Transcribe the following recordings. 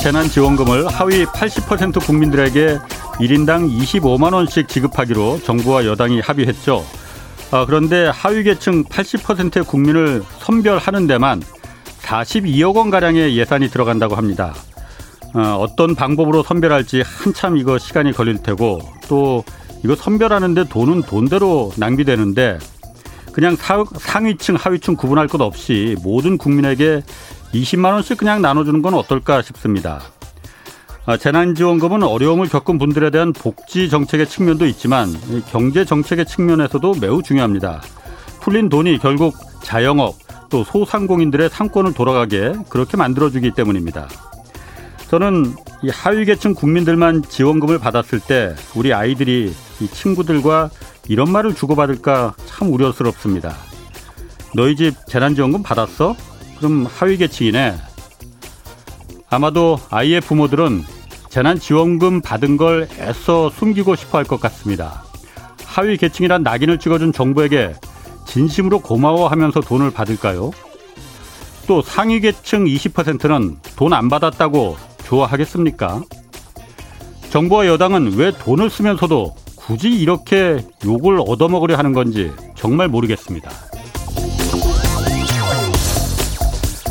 5차 재난지원금을 하위 80% 국민들에게 1인당 25만 원씩 지급하기로 정부와 여당이 합의했죠. 아, 그런데 하위 계층 80%의 국민을 선별하는 데만 42억 원 가량의 예산이 들어간다고 합니다. 어, 어떤 방법으로 선별할지 한참 이거 시간이 걸릴 테고 또 이거 선별하는데 돈은 돈대로 낭비되는데 그냥 사, 상위층 하위층 구분할 것 없이 모든 국민에게 20만 원씩 그냥 나눠주는 건 어떨까 싶습니다. 아, 재난지원금은 어려움을 겪은 분들에 대한 복지 정책의 측면도 있지만 경제 정책의 측면에서도 매우 중요합니다. 풀린 돈이 결국 자영업 또 소상공인들의 상권을 돌아가게 그렇게 만들어주기 때문입니다. 저는 이 하위 계층 국민들만 지원금을 받았을 때 우리 아이들이 이 친구들과 이런 말을 주고받을까 참 우려스럽습니다. 너희 집 재난지원금 받았어? 그럼 하위 계층이네. 아마도 아이의 부모들은 재난지원금 받은 걸 애써 숨기고 싶어 할 것 같습니다. 하위 계층이란 낙인을 찍어준 정부에게 진심으로 고마워하면서 돈을 받을까요? 또 상위 계층 20%는 돈 안 받았다고 좋아하겠습니까? 정부와 여당은 왜 돈을 쓰면서도 굳이 이렇게 욕을 얻어먹으려 하는 건지 정말 모르겠습니다.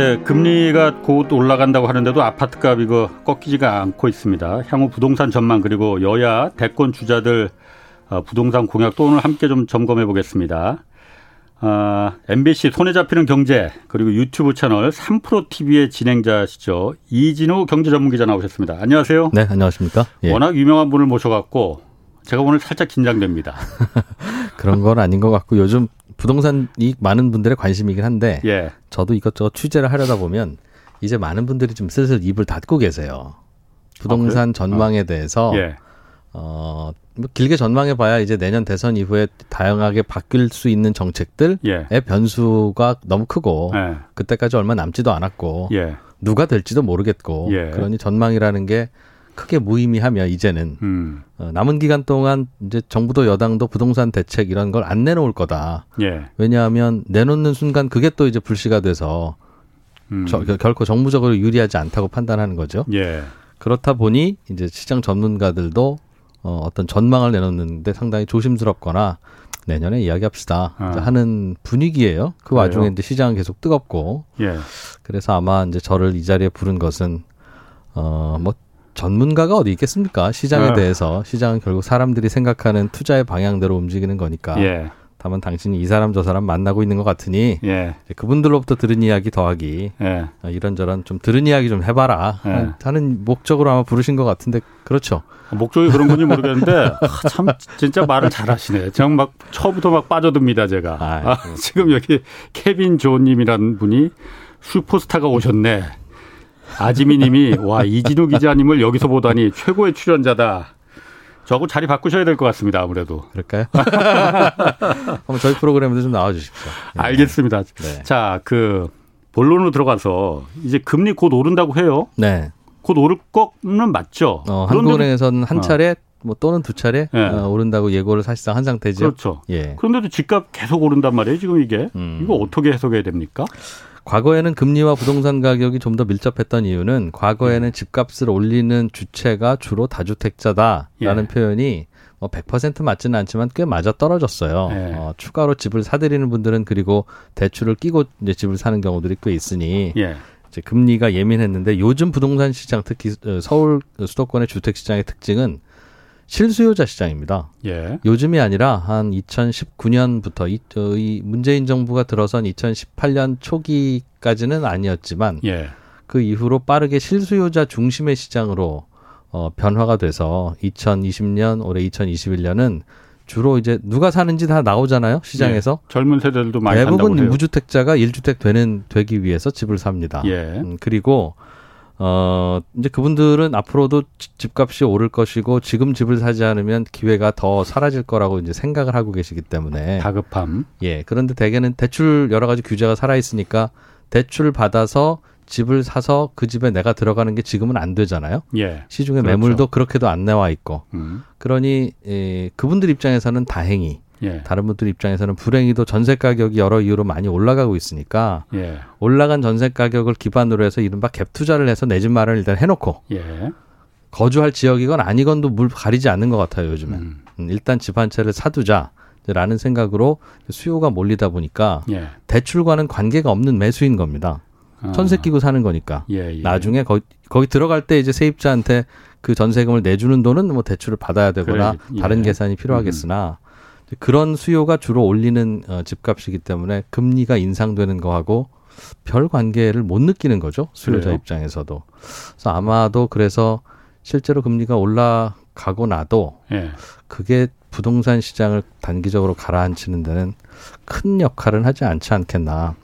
네, 금리가 곧 올라간다고 하는데도 아파트값 이거 꺾이지가 않고 있습니다. 향후 부동산 전망 그리고 여야 대권 주자들 어, 부동산 공약 또 오늘 함께 좀 점검해 보겠습니다. 아, MBC 손에 잡히는 경제 그리고 유튜브 채널 3프로 TV의 진행자시죠 이진우 경제 전문 기자 나오셨습니다. 안녕하세요. 네, 안녕하십니까. 예. 워낙 유명한 분을 모셔갖고 제가 오늘 살짝 긴장됩니다. 그런 건 아닌 것 같고 요즘 부동산이 많은 분들의 관심이긴 한데 예. 저도 이것저것 취재를 하려다 보면 이제 많은 분들이 좀 슬슬 입을 닫고 계세요. 부동산 아? 전망에 어. 대해서 예. 어, 뭐 길게 전망해 봐야 이제 내년 대선 이후에 다양하게 바뀔 수 있는 정책들의 예. 변수가 너무 크고 예. 그때까지 얼마 남지도 않았고 예. 누가 될지도 모르겠고 예. 그러니 전망이라는 게 크게 무의미하며 이제는 음. 어, 남은 기간 동안 이제 정부도 여당도 부동산 대책 이런 걸 안 내놓을 거다. 예. 왜냐하면 내놓는 순간 그게 또 이제 불씨가 돼서 음. 저, 결코 정부적으로 유리하지 않다고 판단하는 거죠. 예. 그렇다 보니 이제 시장 전문가들도 어, 어떤 전망을 내놓는데 상당히 조심스럽거나 내년에 이야기합시다 아. 하는 분위기예요. 그 그래요? 와중에 이제 시장은 계속 뜨겁고 예. 그래서 아마 이제 저를 이 자리에 부른 것은 어뭐 전문가가 어디 있겠습니까? 시장에 어. 대해서 시장은 결국 사람들이 생각하는 투자의 방향대로 움직이는 거니까. 예. 다만 당신이 이 사람 저 사람 만나고 있는 것 같으니 예. 그분들로부터 들은 이야기 더하기 예. 어, 이런저런 좀 들은 이야기 좀 해봐라 예. 하는 목적으로 아마 부르신 것 같은데 그렇죠. 목적이 그런 건지 모르겠는데 아, 참 진짜 말을 잘하시네. 저는 막 처음부터 막 빠져듭니다 제가. 아, 지금 여기 케빈 조님이라는 분이 슈퍼스타가 오셨네. 아지미 님이 와 이진우 기자님을 여기서 보다니 최고의 출연자다. 저하고 자리 바꾸셔야 될 것 같습니다. 아무래도. 그럴까요? 한번 저희 프로그램에도 좀 나와주십시오. 네. 알겠습니다. 네. 자, 그 본론으로 들어가서 이제 금리 곧 오른다고 해요. 네. 곧 오를 거는 맞죠. 어, 한국은행에서는 한 어. 차례 어. 뭐 또는 두 차례 네. 어, 오른다고 예고를 사실상 한 상태죠. 그렇죠. 예. 그런데도 집값 계속 오른단 말이에요. 지금 이게 음. 이거 어떻게 해석해야 됩니까? 과거에는 금리와 부동산 가격이 좀 더 밀접했던 이유는 과거에는 예. 집값을 올리는 주체가 주로 다주택자다라는 예. 표현이 뭐 100% 맞지는 않지만 꽤 맞아 떨어졌어요. 예. 어, 추가로 집을 사들이는 분들은 그리고 대출을 끼고 이제 집을 사는 경우들이 꽤 있으니 예. 이제 금리가 예민했는데 요즘 부동산 시장 특히 어, 서울 수도권의 주택 시장의 특징은 실수요자 시장입니다. 예. 요즘이 아니라 한 2019년부터 이, 어, 이 문재인 정부가 들어선 2018년 초기까지는 아니었지만 예. 그 이후로 빠르게 실수요자 중심의 시장으로 어, 변화가 돼서 2020년 올해 2021년은 주로 이제 누가 사는지 다 나오잖아요 시장에서 예. 젊은 세대들도 많이 대부분 무주택자가 1주택 되는 되기 위해서 집을 삽니다. 예. 음, 그리고 어, 이제 그분들은 앞으로도 집값이 오를 것이고 지금 집을 사지 않으면 기회가 더 사라질 거라고 이제 생각을 하고 계시기 때문에 다급함. 예. 그런데 대개는 대출 여러 가지 규제가 살아 있으니까 대출 받아서 집을 사서 그 집에 내가 들어가는 게 지금은 안 되잖아요. 예. 시중에 그렇죠. 매물도 그렇게도 안 나와 있고. 음. 그러니 예, 그분들 입장에서는 다행히 예. 다른 분들 입장에서는 불행히도 전세 가격이 여러 이유로 많이 올라가고 있으니까 예. 올라간 전세 가격을 기반으로 해서 이른바 갭 투자를 해서 내 집 마련을 일단 해놓고 예. 거주할 지역이건 아니건도 물 가리지 않는 것 같아요 요즘엔 음. 음 일단 집 한 채를 사두자. 라는 생각으로 수요가 몰리다 보니까 예. 대출과는 관계가 없는 매수인 겁니다. 아. 전세 끼고 사는 거니까. 예, 예. 나중에 거기, 거기 들어갈 때 이제 세입자한테 그 전세금을 내주는 돈은 뭐 대출을 받아야 되거나 그래, 다른 계산이 필요하겠으나 음. 그런 수요가 주로 올리는 어, 집값이기 때문에 금리가 인상되는 거하고 별 관계를 못 느끼는 거죠. 수요자 그래요? 입장에서도. 그래서 아마도 그래서 실제로 금리가 올라가고 나도 예. 그게 부동산 시장을 단기적으로 가라앉히는 데는 큰 역할은 하지 않지 않겠나.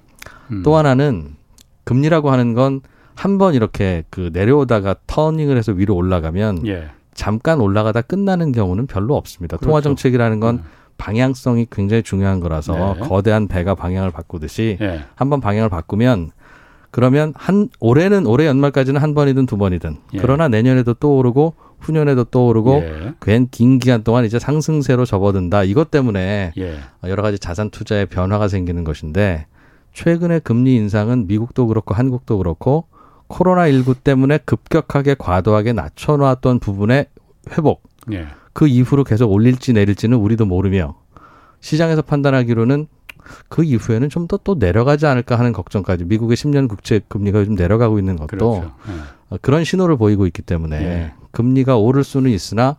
음. 또 하나는 금리라고 하는 건 한 번 이렇게 그 내려오다가 터닝을 해서 위로 올라가면 예. 잠깐 올라가다 끝나는 경우는 별로 없습니다. 그렇죠. 통화 정책이라는 건 음. 방향성이 굉장히 중요한 거라서 네. 거대한 배가 방향을 바꾸듯이 네. 한번 방향을 바꾸면 그러면 한 올해는 올해 연말까지는 한 번이든 두 번이든 예. 그러나 내년에도 또 오르고 후년에도 또 오르고 예. 괜긴 기간 동안 이제 상승세로 접어든다. 이것 때문에 예. 여러 가지 자산 투자에 변화가 생기는 것인데 최근의 금리 인상은 미국도 그렇고 한국도 그렇고 코로나 19 때문에 급격하게 과도하게 낮춰 놨던 부분의 회복. 예. 그 이후로 계속 올릴지 내릴지는 우리도 모르며 시장에서 판단하기로는 그 이후에는 좀 더 또 내려가지 않을까 하는 걱정까지 미국의 10년 국채 금리가 요즘 내려가고 있는 것도 그렇죠. 네. 그런 신호를 보이고 있기 때문에 네. 금리가 오를 수는 있으나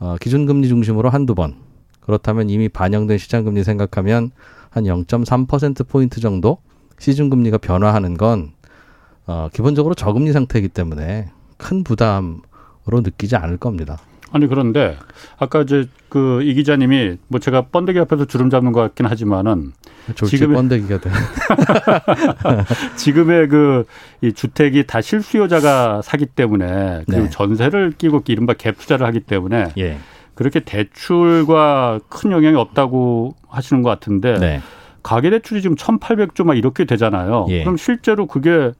어, 기준금리 중심으로 한두 번 그렇다면 이미 반영된 시장금리 생각하면 한 0.3% 포인트 정도 시중금리가 변화하는 건 어, 기본적으로 저금리 상태이기 때문에 큰 부담으로 느끼지 않을 겁니다. 아니 그런데 아까 이제 그 이 기자님이 뭐 제가 번데기 앞에서 주름 잡는 것 같긴 하지만은 지금 번데기가 돼. 지금의 그 이 주택이 다 실수요자가 사기 때문에 그리고 네. 전세를 끼고 이른바 갭 투자를 하기 때문에 예. 그렇게 대출과 큰 영향이 없다고 하시는 것 같은데 네. 가계 대출이 지금 1,800조 막 이렇게 되잖아요. 예. 그럼 실제로 그게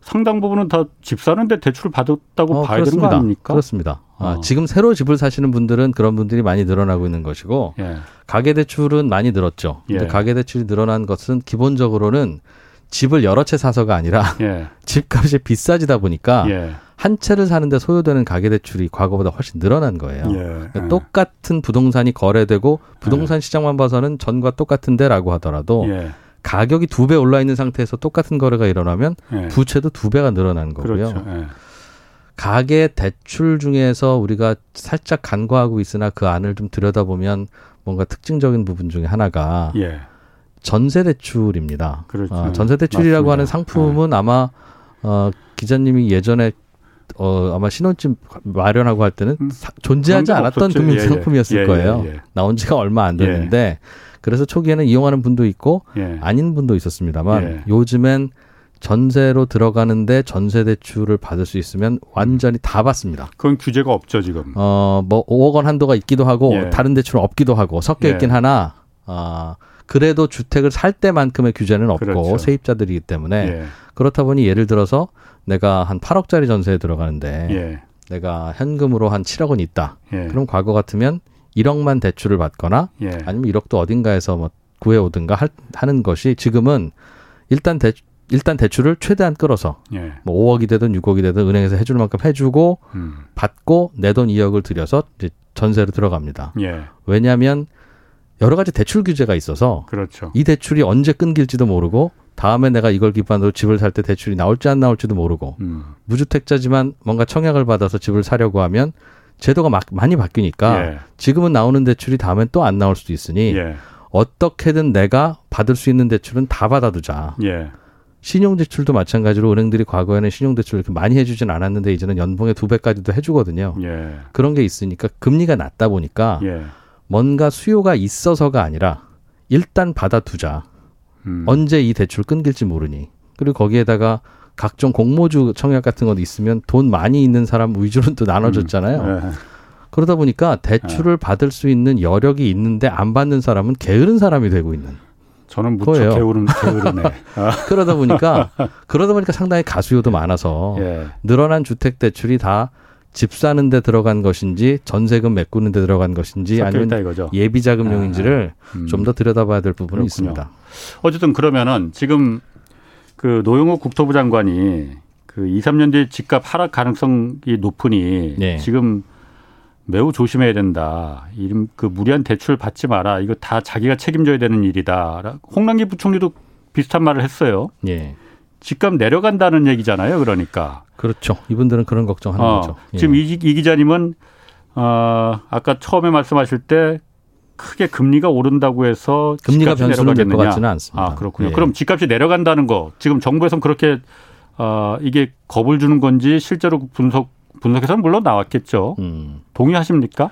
상당 부분은 다 집 사는데 대출을 받았다고 어, 봐야 그렇습니다. 되는 거 아닙니까? 그렇습니다. 아, 어. 지금 새로 집을 사시는 분들은 그런 분들이 많이 늘어나고 있는 것이고 예. 가계 대출은 많이 늘었죠. 근데 예. 가계 대출이 늘어난 것은 기본적으로는 집을 여러 채 사서가 아니라 예. 집값이 비싸지다 보니까 예. 한 채를 사는데 소요되는 가계 대출이 과거보다 훨씬 늘어난 거예요. 예. 그러니까 똑같은 부동산이 거래되고 부동산 예. 시장만 봐서는 전과 똑같은데라고 하더라도 가격이 두 배 올라 있는 상태에서 똑같은 거래가 일어나면 부채도 두 배가 늘어난 거고요. 그렇죠. 가계 대출 중에서 우리가 살짝 간과하고 있으나 그 안을 좀 들여다보면 뭔가 특징적인 부분 중에 하나가 예. 전세 대출입니다. 그렇죠. 어, 전세 대출이라고 맞습니다. 하는 상품은 네. 아마 어, 기자님이 예전에 어, 아마 신혼집 마련하고 할 때는 음, 사, 존재하지 않았던 금융 예, 예. 상품이었을 예, 예, 거예요. 예. 나온 지가 얼마 안 됐는데 그래서 초기에는 이용하는 분도 있고 아닌 분도 있었습니다만 요즘엔 전세로 들어가는데 전세 대출을 받을 수 있으면 완전히 다 받습니다. 그건 규제가 없죠 지금. 어뭐 5억 원 한도가 있기도 하고 예. 다른 대출은 없기도 하고 섞여 있긴 예. 하나 어, 그래도 주택을 살 때만큼의 규제는 없고 그렇죠. 세입자들이기 때문에 예. 그렇다 보니 예를 들어서 내가 한 8억짜리 전세에 들어가는데 예. 내가 현금으로 한 7억 원 있다. 예. 그럼 과거 같으면 1억만 대출을 받거나 예. 아니면 1억도 어딘가에서 뭐 구해 오든가 하는 것이 지금은 일단 대, 일단 대출을 최대한 끌어서 예. 뭐 5억이 되든 6억이 되든 은행에서 해줄 만큼 해주고 음. 받고 내 돈 2억을 들여서 이제 전세로 들어갑니다. 예. 왜냐하면 여러 가지 대출 규제가 있어서 그렇죠. 이 대출이 언제 끊길지도 모르고 다음에 내가 이걸 기반으로 집을 살 때 대출이 나올지 안 나올지도 모르고 음. 무주택자지만 뭔가 청약을 받아서 집을 사려고 하면 제도가 막 많이 바뀌니까 예. 지금은 나오는 대출이 다음엔 또 안 나올 수도 있으니 예. 어떻게든 내가 받을 수 있는 대출은 다 받아두자. 예. 신용대출도 마찬가지로 은행들이 과거에는 신용대출을 이렇게 많이 해주진 않았는데 이제는 연봉의 두 배까지도 해주거든요. 예. 그런 게 있으니까 금리가 낮다 보니까 예. 뭔가 수요가 있어서가 아니라 일단 받아두자. 음. 언제 이 대출 끊길지 모르니. 그리고 거기에다가 각종 공모주 청약 같은 것도 있으면 돈 많이 있는 사람 위주로 또 나눠줬잖아요. 음. 네. 그러다 보니까 대출을 네. 받을 수 있는 여력이 있는데 안 받는 사람은 게으른 사람이 되고 있는. 저는 무척 거예요. 게으른 게으르네. 그러다 보니까 그러다 보니까 상당히 가수요도 많아서 예. 늘어난 주택 대출이 다 집 사는 데 들어간 것인지 전세금 메꾸는 데 들어간 것인지 아니면 예비 자금용인지를 아, 음. 좀더 들여다봐야 될 부분이 그렇군요. 있습니다. 어쨌든 그러면은 지금 그 노영호 국토부 장관이 그 2, 3년 뒤에 집값 하락 가능성이 높으니 네. 지금 매우 조심해야 된다. 이름 그 무리한 대출 받지 마라. 이거 다 자기가 책임져야 되는 일이다. 홍남기 부총리도 비슷한 말을 했어요. 예. 집값 내려간다는 얘기잖아요. 그러니까. 그렇죠. 이분들은 그런 걱정하는 어, 거죠. 예. 지금 이, 이 기자님은 어, 아까 처음에 말씀하실 때 크게 금리가 오른다고 해서 금리가 변수는 될 것 같지는 않습니다. 아 그렇군요. 예. 그럼 집값이 내려간다는 거 지금 정부에서는 그렇게 어, 이게 겁을 주는 건지 실제로 분석 분석에서는 물론 나왔겠죠. 음. 동의하십니까?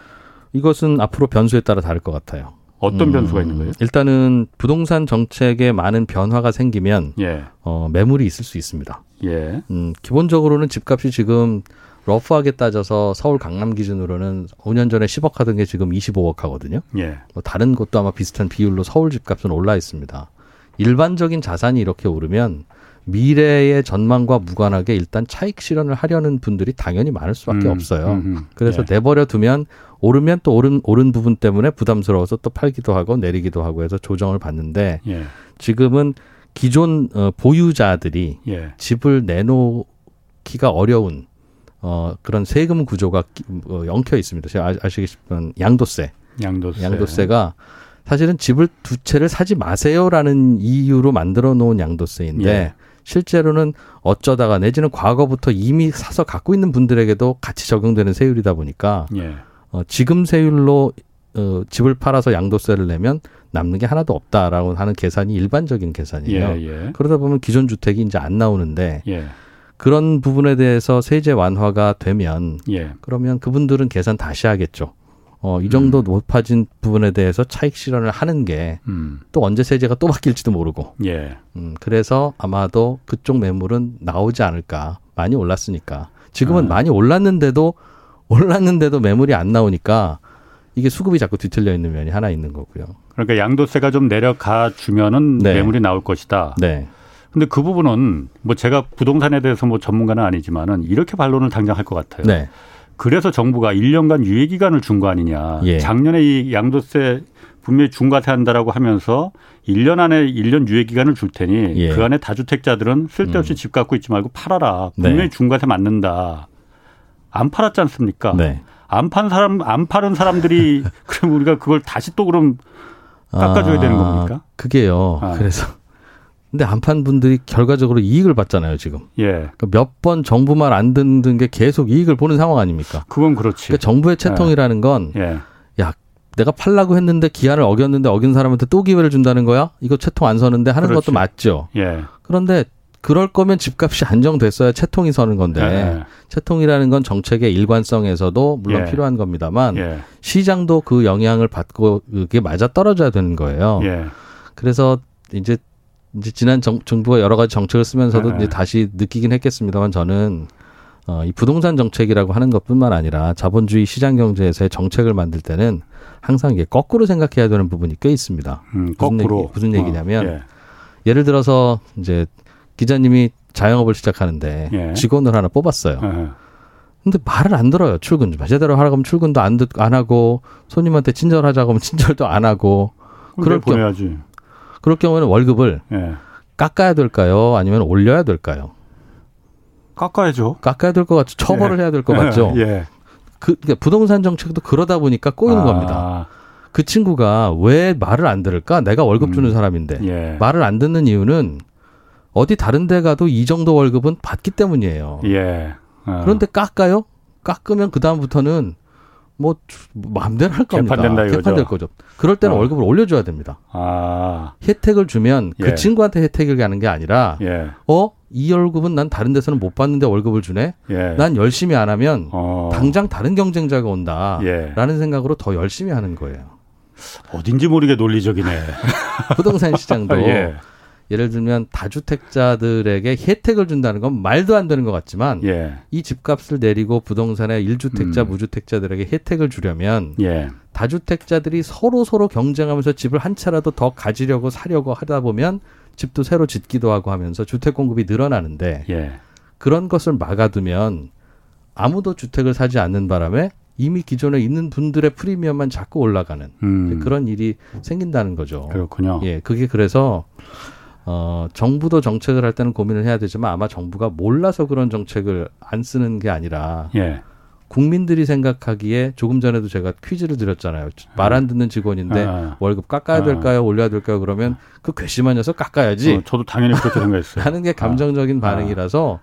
이것은 앞으로 변수에 따라 다를 것 같아요. 어떤 음, 변수가 있는 거예요? 일단은 부동산 정책에 많은 변화가 생기면 예. 어, 매물이 있을 수 있습니다. 예. 음, 기본적으로는 집값이 지금 러프하게 따져서 서울 강남 기준으로는 5년 전에 10억 하던 게 지금 25억 하거든요. 예. 뭐 다른 곳도 아마 비슷한 비율로 서울 집값은 올라 있습니다. 일반적인 자산이 이렇게 오르면 미래의 전망과 무관하게 일단 차익 실현을 하려는 분들이 당연히 많을 수밖에 음, 없어요. 음, 음. 그래서 예. 내버려 두면 오르면 또 오른 오른 부분 때문에 부담스러워서 또 팔기도 하고 내리기도 하고 해서 조정을 받는데 예. 지금은 기존 어, 보유자들이 예. 집을 내놓기가 어려운 어, 그런 세금 구조가 어, 엉켜 있습니다. 제가 아, 아시겠지만 양도세. 양도세. 양도세가 사실은 집을 두 채를 사지 마세요라는 이유로 만들어 놓은 양도세인데 예. 실제로는 어쩌다가 내지는 과거부터 이미 사서 갖고 있는 분들에게도 같이 적용되는 세율이다 보니까 예. 어, 지금 세율로 어, 집을 팔아서 양도세를 내면 남는 게 하나도 없다라고 하는 계산이 일반적인 계산이에요. 예, 예. 그러다 보면 기존 주택이 이제 안 나오는데 예. 그런 부분에 대해서 세제 완화가 되면 예. 그러면 그분들은 계산 다시 하겠죠. 어, 이 정도 음. 높아진 부분에 대해서 차익 실현을 하는 게또 음. 언제 세제가 또 바뀔지도 모르고. 예. 음, 그래서 아마도 그쪽 매물은 나오지 않을까. 많이 올랐으니까. 지금은 아. 많이 올랐는데도 올랐는데도 매물이 안 나오니까 이게 수급이 자꾸 뒤틀려 있는 면이 하나 있는 거고요. 그러니까 양도세가 좀 내려가 주면은 네. 매물이 나올 것이다. 네. 근데 그 부분은 뭐 제가 부동산에 대해서 뭐 전문가는 아니지만은 이렇게 반론을 당장 할 것 같아요. 네. 그래서 정부가 1년간 유예 기간을 준 거 아니냐. 예. 작년에 이 양도세 분명히 중과세한다라고 하면서 1년 안에 1년 유예 기간을 줄 테니 예. 그 안에 다주택자들은 쓸데없이 음. 집 갖고 있지 말고 팔아라. 분명히 네. 중과세 맞는다. 안 팔았지 않습니까? 네. 안판 사람 안 파는 사람들이 그럼 우리가 그걸 다시 또 그럼 깎아줘야 아, 되는 겁니까? 그게요. 아. 그래서 근데 안 판 분들이 결과적으로 이익을 받잖아요 지금. 예. 그러니까 몇번 정부 말 안 듣는 게 계속 이익을 보는 상황 아닙니까? 그건 그렇지. 그러니까 정부의 채통이라는 건, 예. 야 내가 팔라고 했는데 기한을 어겼는데 어긴 사람한테 또 기회를 준다는 거야? 이거 채통 안 서는데 하는 그렇지. 것도 맞죠. 예. 그런데 그럴 거면 집값이 안정됐어야 채통이 서는 건데 예. 채통이라는 건 정책의 일관성에서도 물론 예. 필요한 겁니다만 예. 시장도 그 영향을 받고 그게 맞아 떨어져야 되는 거예요. 예. 그래서 이제 이제 지난 정, 정부가 여러 가지 정책을 쓰면서도 네. 이제 다시 느끼긴 했겠습니다만 저는 어, 이 부동산 정책이라고 하는 것뿐만 아니라 자본주의 시장 경제에서의 정책을 만들 때는 항상 이게 거꾸로 생각해야 되는 부분이 꽤 있습니다. 음, 무슨 거꾸로. 얘기, 무슨 얘기냐면 어, 예. 예를 들어서 이제 기자님이 자영업을 시작하는데 예. 직원을 하나 뽑았어요. 예. 근데 말을 안 들어요. 출근 좀 제대로 하라고 하면 출근도 안, 듣, 안 하고 손님한테 친절하자고 하면 친절도 안 하고 그럴 보내야지. 그럴 경우에는 월급을 예. 깎아야 될까요? 아니면 올려야 될까요? 깎아야죠. 깎아야 될 것 같죠. 처벌을 예. 해야 될 것 같죠. 예. 그 그러니까 부동산 정책도 그러다 보니까 꼬이는 아. 겁니다. 그 친구가 왜 말을 안 들을까? 내가 월급 주는 음. 사람인데 예. 말을 안 듣는 이유는 어디 다른 데 가도 이 정도 월급은 받기 때문이에요. 예. 어. 그런데 깎아요? 깎으면 그 다음부터는 뭐 마음대로 할 겁니다. 개판된다 개판될 거죠. 그럴 때는 어. 월급을 올려줘야 됩니다. 아. 혜택을 주면 그 예. 친구한테 혜택을 가는 게 아니라 예. 어이 월급은 난 다른 데서는 못 받는데 월급을 주네. 예. 난 열심히 안 하면 어. 당장 다른 경쟁자가 온다라는 예. 생각으로 더 열심히 하는 거예요. 어딘지 모르게 논리적이네. 부동산 시장도 예. 예를 들면 다주택자들에게 혜택을 준다는 건 말도 안 되는 것 같지만 예. 이 집값을 내리고 부동산의 일주택자 음. 무주택자들에게 혜택을 주려면 예. 다주택자들이 서로 서로 경쟁하면서 집을 한 채라도 더 가지려고 사려고 하다 보면 집도 새로 짓기도 하고 하면서 주택 공급이 늘어나는데 예. 그런 것을 막아두면 아무도 주택을 사지 않는 바람에 이미 기존에 있는 분들의 프리미엄만 자꾸 올라가는 음. 그런 일이 생긴다는 거죠. 그렇군요. 예, 그게 그래서 어, 정부도 정책을 할 때는 고민을 해야 되지만 아마 정부가 몰라서 그런 정책을 안 쓰는 게 아니라 예. 국민들이 생각하기에 조금 전에도 제가 퀴즈를 드렸잖아요. 말 안 듣는 직원인데 아, 월급 깎아야 아. 될까요? 올려야 될까요? 그러면 그 괘씸한 녀석 깎아야지. 어, 저도 당연히 그렇게 생각했어요. 하는 게 감정적인 아. 반응이라서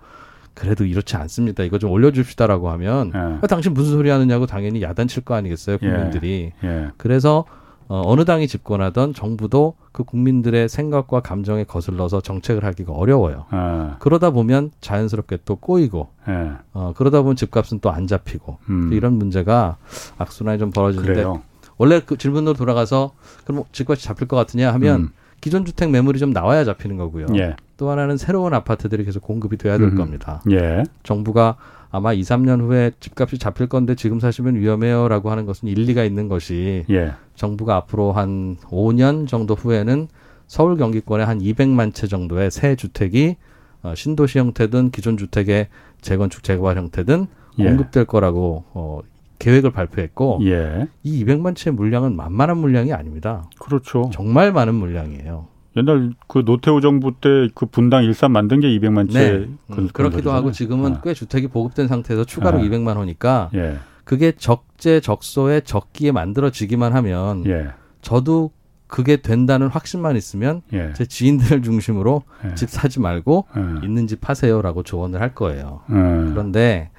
그래도 이렇지 않습니다. 이거 좀 올려줍시다라고 하면 예. 아, 당신 무슨 소리 하느냐고 당연히 야단칠 거 아니겠어요, 국민들이. 예. 예. 그래서 어, 어느 당이 집권하던 정부도 그 국민들의 생각과 감정에 거슬러서 정책을 하기가 어려워요. 아. 그러다 보면 자연스럽게 또 꼬이고, 예. 어, 그러다 보면 집값은 또 안 잡히고, 음. 이런 문제가 악순환이 좀 벌어지는데, 그래요. 원래 그 질문으로 돌아가서, 그럼 집값이 잡힐 것 같으냐 하면, 음. 기존 주택 매물이 좀 나와야 잡히는 거고요. 예. 또 하나는 새로운 아파트들이 계속 공급이 돼야 될 음. 겁니다. 예. 정부가 아마 2, 3년 후에 집값이 잡힐 건데 지금 사시면 위험해요라고 하는 것은 일리가 있는 것이 예. 정부가 앞으로 한 5년 정도 후에는 서울 경기권에 한 200만 채 정도의 새 주택이 어, 신도시 형태든 기존 주택의 재건축 재개발 형태든 예. 공급될 거라고 어, 계획을 발표했고 예. 이 200만 채 물량은 만만한 물량이 아닙니다. 그렇죠. 정말 많은 물량이에요. 옛날 그 노태우 정부 때 그 분당 일산 만든 게 200만 채. 네. 음, 그렇기도 하고 지금은 아. 꽤 주택이 보급된 상태에서 추가로 아. 200만 호니까 예. 그게 적재 적소에 적기에 만들어지기만 하면 예. 저도 그게 된다는 확신만 있으면 예. 제 지인들 중심으로 예. 집 사지 말고 예. 있는 집 파세요라고 조언을 할 거예요. 예. 그런데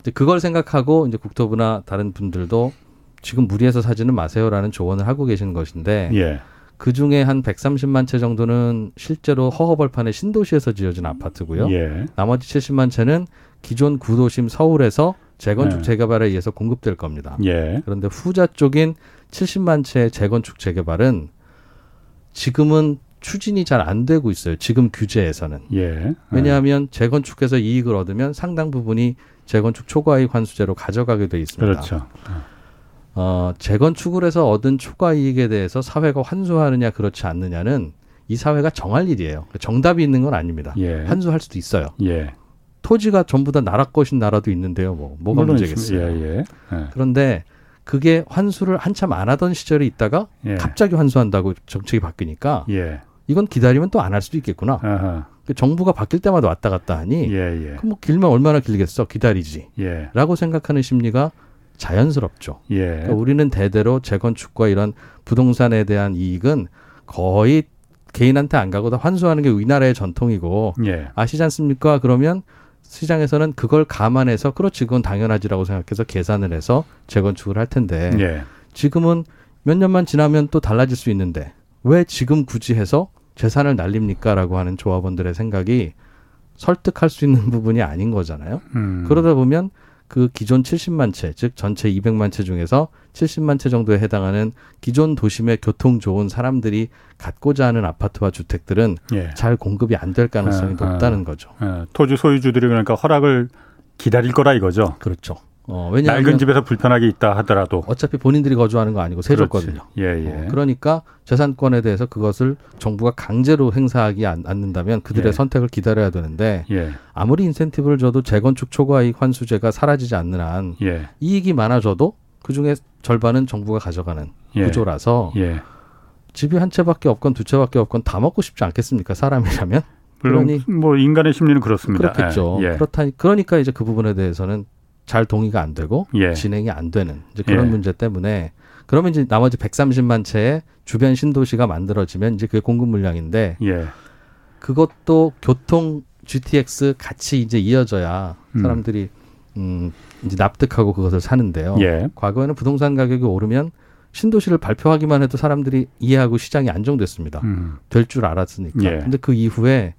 이제 그걸 생각하고 이제 국토부나 다른 분들도 지금 무리해서 사지는 마세요라는 조언을 하고 계신 것인데 그 중에 한 130만 채 정도는 실제로 허허벌판의 신도시에서 지어진 아파트고요. 예. 나머지 70만 채는 기존 구도심 서울에서 재건축 예. 재개발에 의해서 공급될 겁니다. 예. 그런데 후자 쪽인 70만 채의 재건축 재개발은 지금은 추진이 잘 안 되고 있어요. 지금 규제에서는. 예. 왜냐하면 재건축해서 이익을 얻으면 상당 부분이 재건축 초과이익 환수제로 가져가게 돼 있습니다. 그렇죠. 어, 재건축을 해서 얻은 초과 이익에 대해서 사회가 환수하느냐 그렇지 않느냐는 이 사회가 정할 일이에요. 정답이 있는 건 아닙니다. 예. 환수할 수도 있어요. 예. 토지가 전부 다 나라 것인 나라도 있는데요. 뭐 뭐가 문제겠어요. 예, 예, 예. 그런데 그게 환수를 한참 안 하던 시절이 있다가 예. 갑자기 환수한다고 정책이 바뀌니까 예. 이건 기다리면 또 안 할 수도 있겠구나. 그 정부가 바뀔 때마다 왔다 갔다 하니 그럼 뭐 길면 얼마나 길겠어 기다리지. 라고 생각하는 심리가 자연스럽죠. 예. 그러니까 우리는 대대로 재건축과 이런 부동산에 대한 이익은 거의 개인한테 안 가고 다 환수하는 게 우리나라의 전통이고 예. 아시지 않습니까? 그러면 시장에서는 그걸 감안해서 그렇지 그건 당연하지라고 생각해서 계산을 해서 재건축을 할 텐데 예. 지금은 몇 년만 지나면 또 달라질 수 있는데 왜 지금 굳이 해서 재산을 날립니까라고 하는 조합원들의 생각이 설득할 수 있는 부분이 아닌 거잖아요. 음. 그러다 보면 그 기존 70만 채, 즉 전체 200만 채 중에서 70만 채 정도에 해당하는 기존 도심의 교통 좋은 사람들이 갖고자 하는 아파트와 주택들은 예. 잘 공급이 안 될 가능성이 아, 높다는 거죠. 아, 토지 소유주들이 그러니까 허락을 기다릴 거라 이거죠. 그렇죠. 어, 왜냐하면 낡은 집에서 불편하게 있다 하더라도 어차피 본인들이 거주하는 거 아니고 세줬거든요. 예, 예. 어, 그러니까 재산권에 대해서 그것을 정부가 강제로 행사하기 않 는다면 그들의 예. 선택을 기다려야 되는데 예. 아무리 인센티브를 줘도 재건축 초과이익 환수제가 사라지지 않는 한 예. 이익이 많아져도 그 중에 절반은 정부가 가져가는 예. 구조라서 예. 집이 한 채밖에 없건 두 채밖에 없건 다 먹고 싶지 않겠습니까 사람이라면 물론 그러니, 뭐 인간의 심리는 그렇습니다. 그렇겠죠. 그렇다 그러니까 이제 그 부분에 대해서는 잘 동의가 안 되고 예. 진행이 안 되는 이제 그런 예. 문제 때문에 그러면 이제 나머지 130만 채의 주변 신도시가 만들어지면 이제 그게 공급 물량인데 예. 그것도 교통 GTX 같이 이제 이어져야 음. 사람들이 음, 이제 납득하고 그것을 사는데요. 예. 과거에는 부동산 가격이 오르면 신도시를 발표하기만 해도 사람들이 이해하고 시장이 안정됐습니다. 음. 될줄 알았으니까. 예. 근데 그 이후에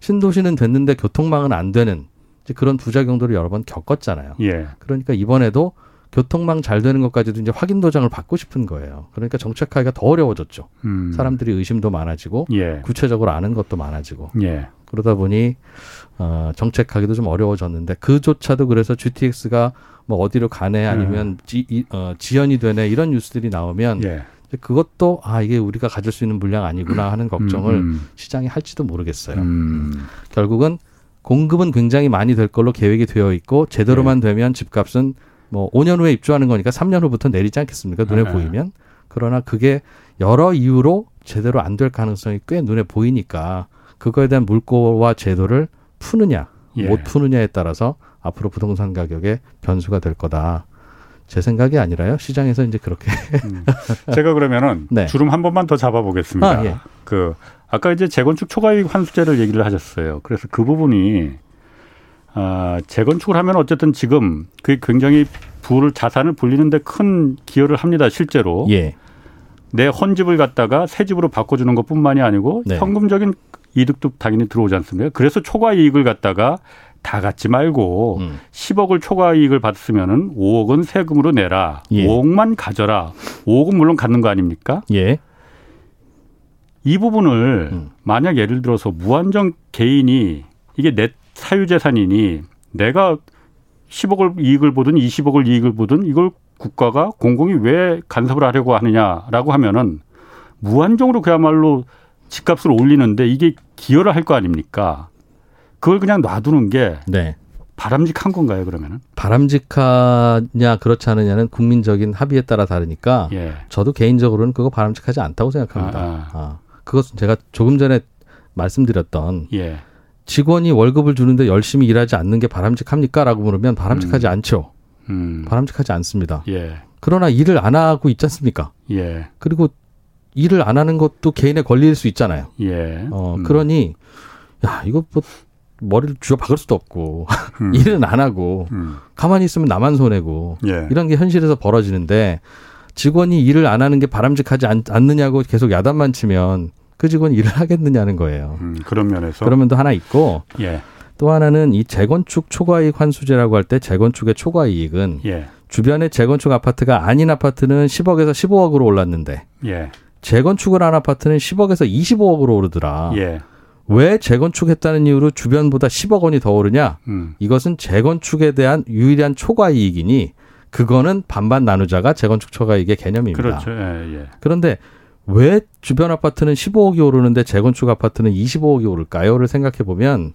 신도시는 됐는데 교통망은 안 되는 그런 부작용들을 여러 번 겪었잖아요. 예. 그러니까 이번에도 교통망 잘 되는 것까지도 이제 확인 도장을 받고 싶은 거예요. 그러니까 정책하기가 더 어려워졌죠. 음. 사람들이 의심도 많아지고 예. 구체적으로 아는 것도 많아지고 예. 그러다 보니 어, 정책하기도 좀 어려워졌는데 그조차도 그래서 GTX가 뭐 어디로 가네 아니면 음. 지, 이, 어, 지연이 되네 이런 뉴스들이 나오면 예. 그것도 아 이게 우리가 가질 수 있는 물량 아니구나 하는 걱정을 음, 음. 시장이 할지도 모르겠어요. 음. 결국은 공급은 굉장히 많이 될 걸로 계획이 되어 있고 제대로만 네. 되면 집값은 뭐 5년 후에 입주하는 거니까 3년 후부터 내리지 않겠습니까? 눈에 네. 보이면. 그러나 그게 여러 이유로 제대로 안 될 가능성이 꽤 눈에 보이니까 그거에 대한 물꼬와 제도를 푸느냐 예. 못 푸느냐에 따라서 앞으로 부동산 가격에 변수가 될 거다. 제 생각이 아니라요. 시장에서 이제 그렇게. 음. 제가 그러면은 네. 주름 한 번만 더 잡아보겠습니다. 아, 예. 그 아까 이제 재건축 초과이익 환수제를 얘기를 하셨어요. 그래서 그 부분이 아, 재건축을 하면 어쨌든 지금 그 굉장히 부를 자산을 불리는데 큰 기여를 합니다. 실제로. 예. 내 헌집을 갖다가 새 집으로 바꿔주는 것뿐만이 아니고 네. 현금적인 이득도 당연히 들어오지 않습니까? 그래서 초과 이익을 갖다가 다 갖지 말고 음. 10억을 초과 이익을 받았으면은 5억은 세금으로 내라. 예. 5억만 가져라. 5억은 물론 갖는 거 아닙니까? 예. 이 부분을 음. 만약 예를 들어서 무한정 개인이 이게 내 사유재산이니 내가 10억을 이익을 보든 20억을 이익을 보든 이걸 국가가 공공이 왜 간섭을 하려고 하느냐라고 하면은 무한정으로 그야말로 집값을 올리는데 이게 기여를 할 거 아닙니까? 그걸 그냥 놔두는 게 네. 바람직한 건가요, 그러면은? 바람직하냐 그렇지 않느냐는 국민적인 합의에 따라 다르니까 예. 저도 개인적으로는 그거 바람직하지 않다고 생각합니다. 아, 아. 아. 그것은 제가 조금 전에 말씀드렸던 예. 직원이 월급을 주는데 열심히 일하지 않는 게 바람직합니까? 라고 물으면 바람직하지 음. 않죠. 음. 바람직하지 않습니다. 예. 그러나 일을 안 하고 있지 않습니까? 예. 그리고 일을 안 하는 것도 개인의 권리일 수 있잖아요. 예. 어, 음. 그러니, 야, 이거 뭐, 머리를 쥐어 박을 수도 없고, 음. 일은 안 하고, 음. 가만히 있으면 나만 손해고, 예. 이런 게 현실에서 벌어지는데, 직원이 일을 안 하는 게 바람직하지 않, 않느냐고 계속 야단만 치면, 그 직원이 일을 하겠느냐는 거예요. 음, 그런 면에서. 그런 면도 하나 있고, 예. 또 하나는 이 재건축 초과이익 환수제라고 할 때 재건축의 초과이익은 예. 주변에 재건축 아파트가 아닌 아파트는 10억에서 15억으로 올랐는데 예. 재건축을 한 아파트는 10억에서 25억으로 오르더라. 예. 왜 재건축했다는 이유로 주변보다 10억 원이 더 오르냐? 음. 이것은 재건축에 대한 유일한 초과 이익이니 그거는 반반 나누자가 재건축 초과 이익의 개념입니다. 그렇죠. 예, 예. 그런데 왜 주변 아파트는 15억이 오르는데 재건축 아파트는 25억이 오를까요?를 생각해 보면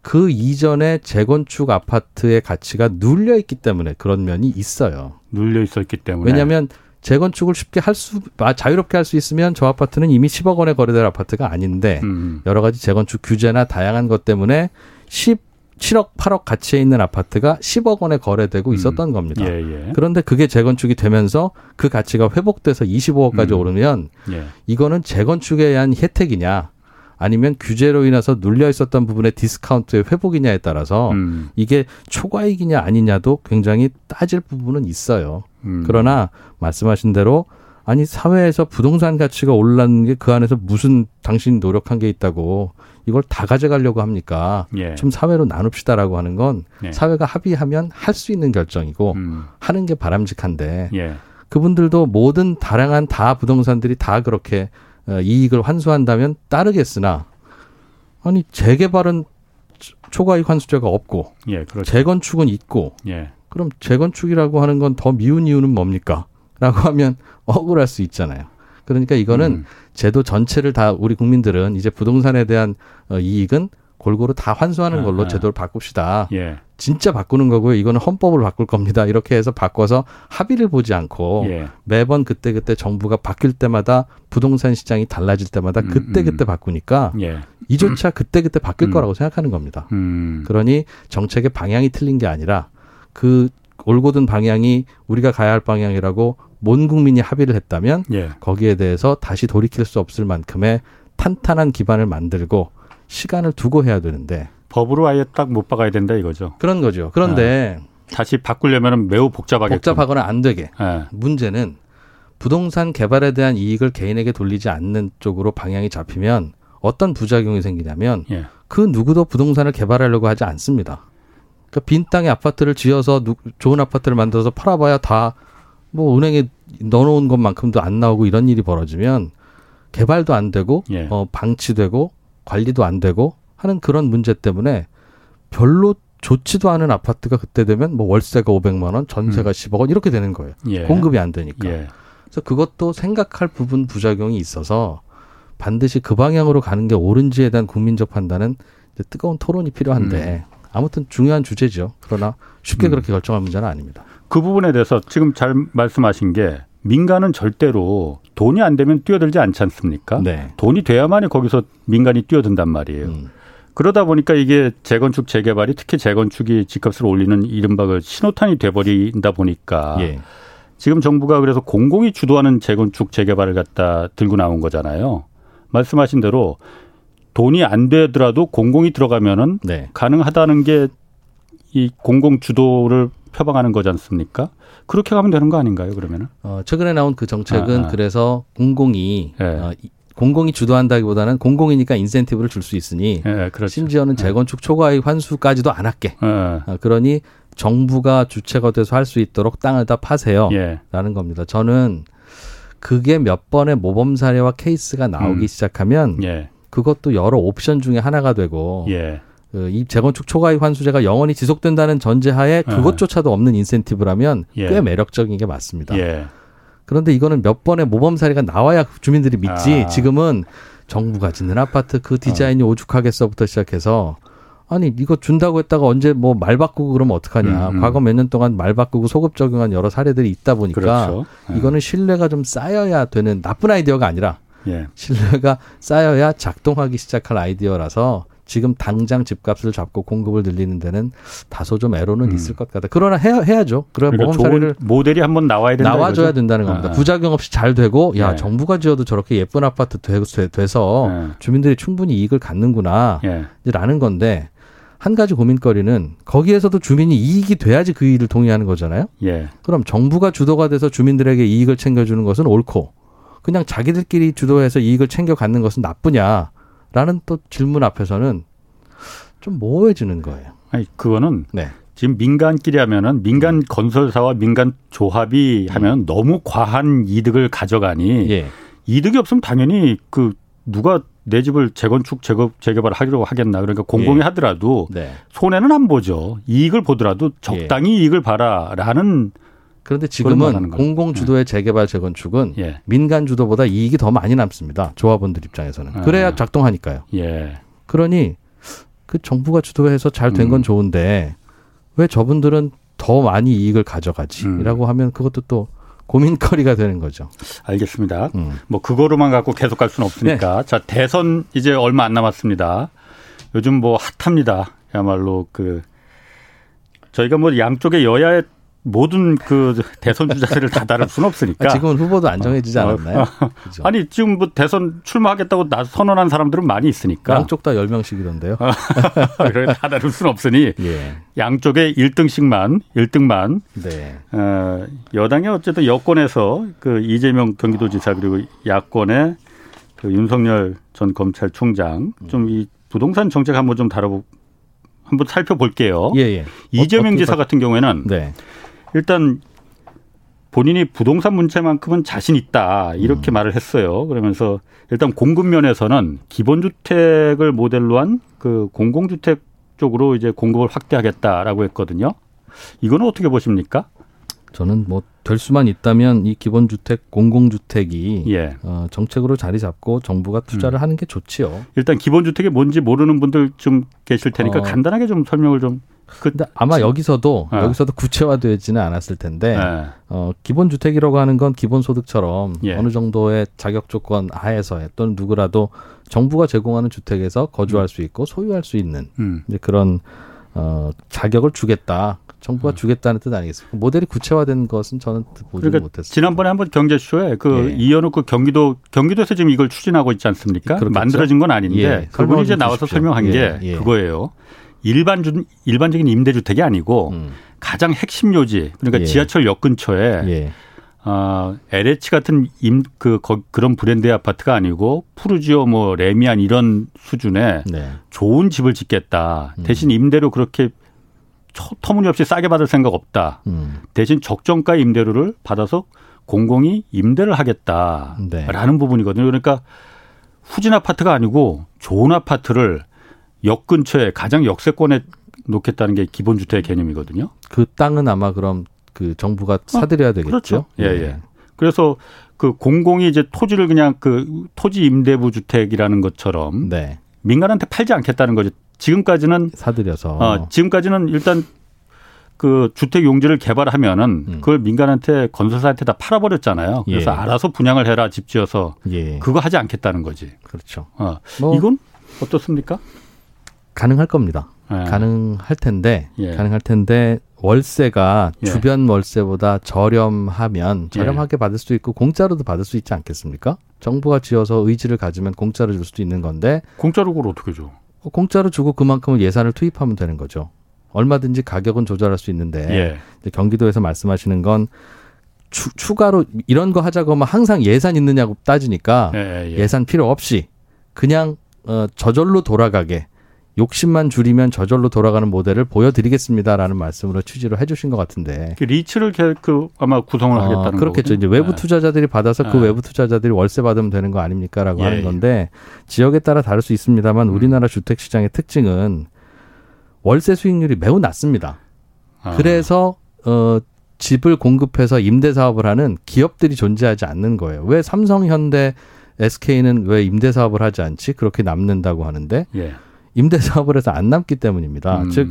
그 이전에 재건축 아파트의 가치가 눌려 있기 때문에 그런 면이 있어요. 눌려 있었기 때문에. 왜냐하면 재건축을 쉽게 할 수, 아, 자유롭게 할 수 있으면 저 아파트는 이미 10억 원에 거래될 아파트가 아닌데 음. 여러 가지 재건축 규제나 다양한 것 때문에 10 7억, 8억 가치에 있는 아파트가 10억 원에 거래되고 음. 있었던 겁니다. 예, 예. 그런데 그게 재건축이 되면서 그 가치가 회복돼서 25억까지 음. 오르면 예. 이거는 재건축에 의한 혜택이냐 아니면 규제로 인해서 눌려 있었던 부분의 디스카운트의 회복이냐에 따라서 음. 이게 초과이익이냐 아니냐도 굉장히 따질 부분은 있어요. 음. 그러나 말씀하신 대로 아니 사회에서 부동산 가치가 올랐는 게 그 안에서 무슨 당신이 노력한 게 있다고 이걸 다 가져가려고 합니까? 예. 좀 사회로 나눕시다라고 하는 건 예. 사회가 합의하면 할 수 있는 결정이고 음. 하는 게 바람직한데 예. 그분들도 모든 다량한 다 부동산들이 다 그렇게 어, 이익을 환수한다면 따르겠으나 아니 재개발은 초과이익 환수제가 없고 예, 그렇죠. 재건축은 있고 예. 그럼 재건축이라고 하는 건 더 미운 이유는 뭡니까? 라고 하면 억울할 수 있잖아요. 그러니까 이거는 음. 제도 전체를 다 우리 국민들은 이제 부동산에 대한 어, 이익은 골고루 다 환수하는 아, 걸로 아, 제도를 바꿉시다. 예. 진짜 바꾸는 거고요. 이거는 헌법을 바꿀 겁니다. 이렇게 해서 바꿔서 합의를 보지 않고 예. 매번 그때 그때 정부가 바뀔 때마다 부동산 시장이 달라질 때마다 그때 음, 음. 그때 바꾸니까 예. 이조차 그때 그때 바뀔 음. 거라고 생각하는 겁니다. 음. 그러니 정책의 방향이 틀린 게 아니라 그 올곧은 방향이 우리가 가야 할 방향이라고 온 국민이 합의를 했다면 예. 거기에 대해서 다시 돌이킬 수 없을 만큼의 탄탄한 기반을 만들고 시간을 두고 해야 되는데 법으로 아예 딱 못 박아야 된다 이거죠. 그런 거죠. 그런데 네. 다시 바꾸려면 매우 복잡하게 복잡하거나 안 되게. 네. 문제는 부동산 개발에 대한 이익을 개인에게 돌리지 않는 쪽으로 방향이 잡히면 어떤 부작용이 생기냐면 예. 그 누구도 부동산을 개발하려고 하지 않습니다. 그러니까 빈 땅에 아파트를 지어서 좋은 아파트를 만들어서 팔아봐야 다 뭐 은행에 넣어놓은 것만큼도 안 나오고 이런 일이 벌어지면 개발도 안 되고 예. 어, 방치되고 관리도 안 되고 하는 그런 문제 때문에 별로 좋지도 않은 아파트가 그때 되면 뭐 월세가 500만 원, 전세가 음. 10억 원 이렇게 되는 거예요. 예. 공급이 안 되니까. 예. 그래서 그것도 생각할 부분 부작용이 있어서 반드시 그 방향으로 가는 게 옳은지에 대한 국민적 판단은 뜨거운 토론이 필요한데 음. 아무튼 중요한 주제죠. 그러나 쉽게 음. 그렇게 결정할 문제는 아닙니다. 그 부분에 대해서 지금 잘 말씀하신 게 민간은 절대로 돈이 안 되면 뛰어들지 않지 않습니까? 네. 돈이 돼야만이 거기서 민간이 뛰어든단 말이에요. 음. 그러다 보니까 이게 재건축 재개발이 특히 재건축이 집값을 올리는 이른바 그 신호탄이 돼버린다 보니까 예. 지금 정부가 그래서 공공이 주도하는 재건축 재개발을 갖다 들고 나온 거잖아요. 말씀하신 대로 돈이 안 되더라도 공공이 들어가면은 네. 가능하다는 게 이 공공 주도를 표방하는 거지 않습니까? 그렇게 가면 되는 거 아닌가요? 그러면은? 어, 최근에 나온 그 정책은 아, 아. 그래서 공공이 네. 어, 공공이 주도한다기보다는 공공이니까 인센티브를 줄 수 있으니 네, 그렇죠. 심지어는 예. 재건축 초과이익 환수까지도 안 할게. 네. 어, 그러니 정부가 주체가 돼서 할 수 있도록 땅을 다 파세요라는 예. 겁니다. 저는 그게 몇 번의 모범 사례와 케이스가 나오기 음. 시작하면 예. 그것도 여러 옵션 중에 하나가 되고 예. 그이 재건축 초과이익 환수제가 영원히 지속된다는 전제하에 그것조차도 없는 인센티브라면 예. 꽤 매력적인 게 맞습니다. 그런데 이거는 몇 번의 모범 사례가 나와야 주민들이 믿지. 아. 지금은 정부가 짓는 아파트 그 디자인이 어. 오죽하겠어부터 시작해서 아니 이거 준다고 했다가 언제 뭐 말 바꾸고 그러면 어떡하냐. 음, 음. 과거 몇 년 동안 말 바꾸고 소급 적용한 여러 사례들이 있다 보니까 그렇죠. 네. 이거는 신뢰가 좀 쌓여야 되는 나쁜 아이디어가 아니라 예. 신뢰가 쌓여야 작동하기 시작할 아이디어라서 지금 당장 집값을 잡고 공급을 늘리는 데는 다소 좀 애로는 음. 있을 것 같다. 그러나 해야, 해야죠. 그래야 그러니까 모범 사례를 모델이 한번 나와야 된다. 나와줘야 이거죠? 된다는 겁니다. 아. 부작용 없이 잘 되고 야 네. 정부가 지어도 저렇게 예쁜 아파트 돼, 서 네. 주민들이 충분히 이익을 갖는구나. 네. 라는 건데 한 가지 고민거리는 거기에서도 주민이 이익이 돼야지 그 일을 동의하는 거잖아요. 예. 그럼 정부가 주도가 돼서 주민들에게 이익을 챙겨주는 것은 옳고 그냥 자기들끼리 주도해서 이익을 챙겨 갖는 것은 나쁘냐? 라는 또 질문 앞에서는 좀 모호해지는 거예요. 아니, 그거는 네. 지금 민간끼리 하면은 민간 음. 건설사와 민간 조합이 하면 음. 너무 과한 이득을 가져가니 예. 이득이 없으면 당연히 그 누가 내 집을 재건축 재급 재개발 하기로 하겠나 그러니까 공공이 예. 하더라도 네. 손해는 안 보죠 이익을 보더라도 적당히 예. 이익을 봐라라는 그런데 지금은 공공 주도의 예. 재개발 재건축은 예. 민간 주도보다 이익이 더 많이 남습니다. 조합원들 입장에서는. 아. 그래야 작동하니까요. 예. 그러니 그 정부가 주도해서 잘 된건 음. 좋은데 왜 저분들은 더 많이 이익을 가져가지?라고 음. 하면 그것도 또 고민거리가 되는 거죠. 알겠습니다. 음. 뭐 그거로만 갖고 계속 갈 수는 없으니까 네. 자 대선 이제 얼마 안 남았습니다. 요즘 뭐 핫합니다. 야말로 그 저희가 뭐 양쪽의 여야의 모든 그 대선 주자들을 다 다룰 수는 없으니까. 지금은 후보도 안 정해지지 어, 않았나요? 어, 아니, 지금 뭐 대선 출마하겠다고 나 선언한 사람들은 많이 있으니까. 양쪽 다 10명씩이던데요. 그래, 다 다룰 수는 없으니 예. 양쪽에 1등씩만, 1등만. 네. 어, 여당이 어쨌든 여권에서 그 이재명 경기도지사 그리고 야권의 그 윤석열 전 검찰총장 좀 이 부동산 정책 한번 좀 다뤄보 한번 살펴볼게요. 예, 예. 이재명 어, 지사 같은 경우에는 네. 일단 본인이 부동산 문제만큼은 자신 있다 이렇게 음. 말을 했어요. 그러면서 일단 공급 면에서는 기본주택을 모델로 한 그 공공주택 쪽으로 이제 공급을 확대하겠다라고 했거든요. 이거는 어떻게 보십니까? 저는 뭐 될 수만 있다면 이 기본주택, 공공주택이 예. 어, 정책으로 자리 잡고 정부가 투자를 음. 하는 게 좋지요. 일단 기본주택이 뭔지 모르는 분들 좀 계실 테니까 어. 간단하게 좀 설명을 좀 근데 아마 여기서도 네. 여기서도 구체화되지는 않았을 텐데 네. 어, 기본 주택이라고 하는 건 기본 소득처럼 예. 어느 정도의 자격 조건 하에서 또는 누구라도 정부가 제공하는 주택에서 거주할 음. 수 있고 소유할 수 있는 음. 이제 그런 어, 자격을 주겠다. 정부가 음. 주겠다는 뜻 아니겠습니까? 모델이 구체화된 것은 저는 보지 그러니까 못했어요. 지난번에 한번 경제쇼에 그 예. 이현우 그 경기도 경기도에서 지금 이걸 추진하고 있지 않습니까? 그렇겠죠? 만들어진 건 아닌데 예. 그분이 이제 나와서 주십시오. 설명한 게 예. 예. 그거예요. 일반 주, 일반적인 임대주택이 아니고 음. 가장 핵심 요지 그러니까 예. 지하철역 근처에 예. 어, LH 같은 임, 그, 거, 그런 브랜드의 아파트가 아니고 푸르지오 뭐 레미안 이런 수준의 네. 좋은 집을 짓겠다. 음. 대신 임대로 그렇게 터무니없이 싸게 받을 생각 없다. 음. 대신 적정가 임대료를 받아서 공공이 임대를 하겠다라는 네. 부분이거든요. 그러니까 후진 아파트가 아니고 좋은 아파트를 역 근처에 가장 역세권에 놓겠다는 게 기본 주택 개념이거든요. 그 땅은 아마 그럼 그 정부가 사들여야 어, 되겠죠. 그렇죠. 예, 예. 네. 그래서 그 공공이 이제 토지를 그냥 그 토지 임대부 주택이라는 것처럼 네. 민간한테 팔지 않겠다는 거죠. 지금까지는 사들여서 어, 지금까지는 일단 그 주택 용지를 개발하면은 음. 그걸 민간한테 건설사한테 다 팔아버렸잖아요. 그래서 예. 알아서 분양을 해라 집 지어서 예. 그거 하지 않겠다는 거지. 그렇죠. 어. 뭐 이건 어떻습니까? 가능할 겁니다. 예. 가능할 텐데 예. 가능할 텐데 월세가 예. 주변 월세보다 저렴하면 예. 저렴하게 받을 수 있고 공짜로도 받을 수 있지 않겠습니까? 정부가 지어서 의지를 가지면 공짜로 줄 수도 있는 건데 공짜로 그걸 어떻게 줘? 어, 공짜로 주고 그만큼 예산을 투입하면 되는 거죠. 얼마든지 가격은 조절할 수 있는데 예. 경기도에서 말씀하시는 건 추, 가로 이런 거 하자고 하면 항상 예산 있느냐고 따지니까 예, 예. 산 필요 없이 그냥 어, 저절로 돌아가게 욕심만 줄이면 저절로 돌아가는 모델을 보여드리겠습니다라는 말씀으로 취지로 해주신 것 같은데 그 리츠를 그 아마 구성을 어, 하겠다는 그렇겠죠. 거거든요? 이제 외부 네. 투자자들이 받아서 그 네. 외부 투자자들이 월세 받으면 되는 거 아닙니까라고 예, 하는 예. 건데 지역에 따라 다를 수 있습니다만 음. 우리나라 주택 시장의 특징은 월세 수익률이 매우 낮습니다. 아. 그래서 어 집을 공급해서 임대 사업을 하는 기업들이 존재하지 않는 거예요. 왜 삼성, 현대, SK는 왜 임대 사업을 하지 않지? 그렇게 남는다고 하는데 예. 임대 사업을 해서 안 남기 때문입니다. 음. 즉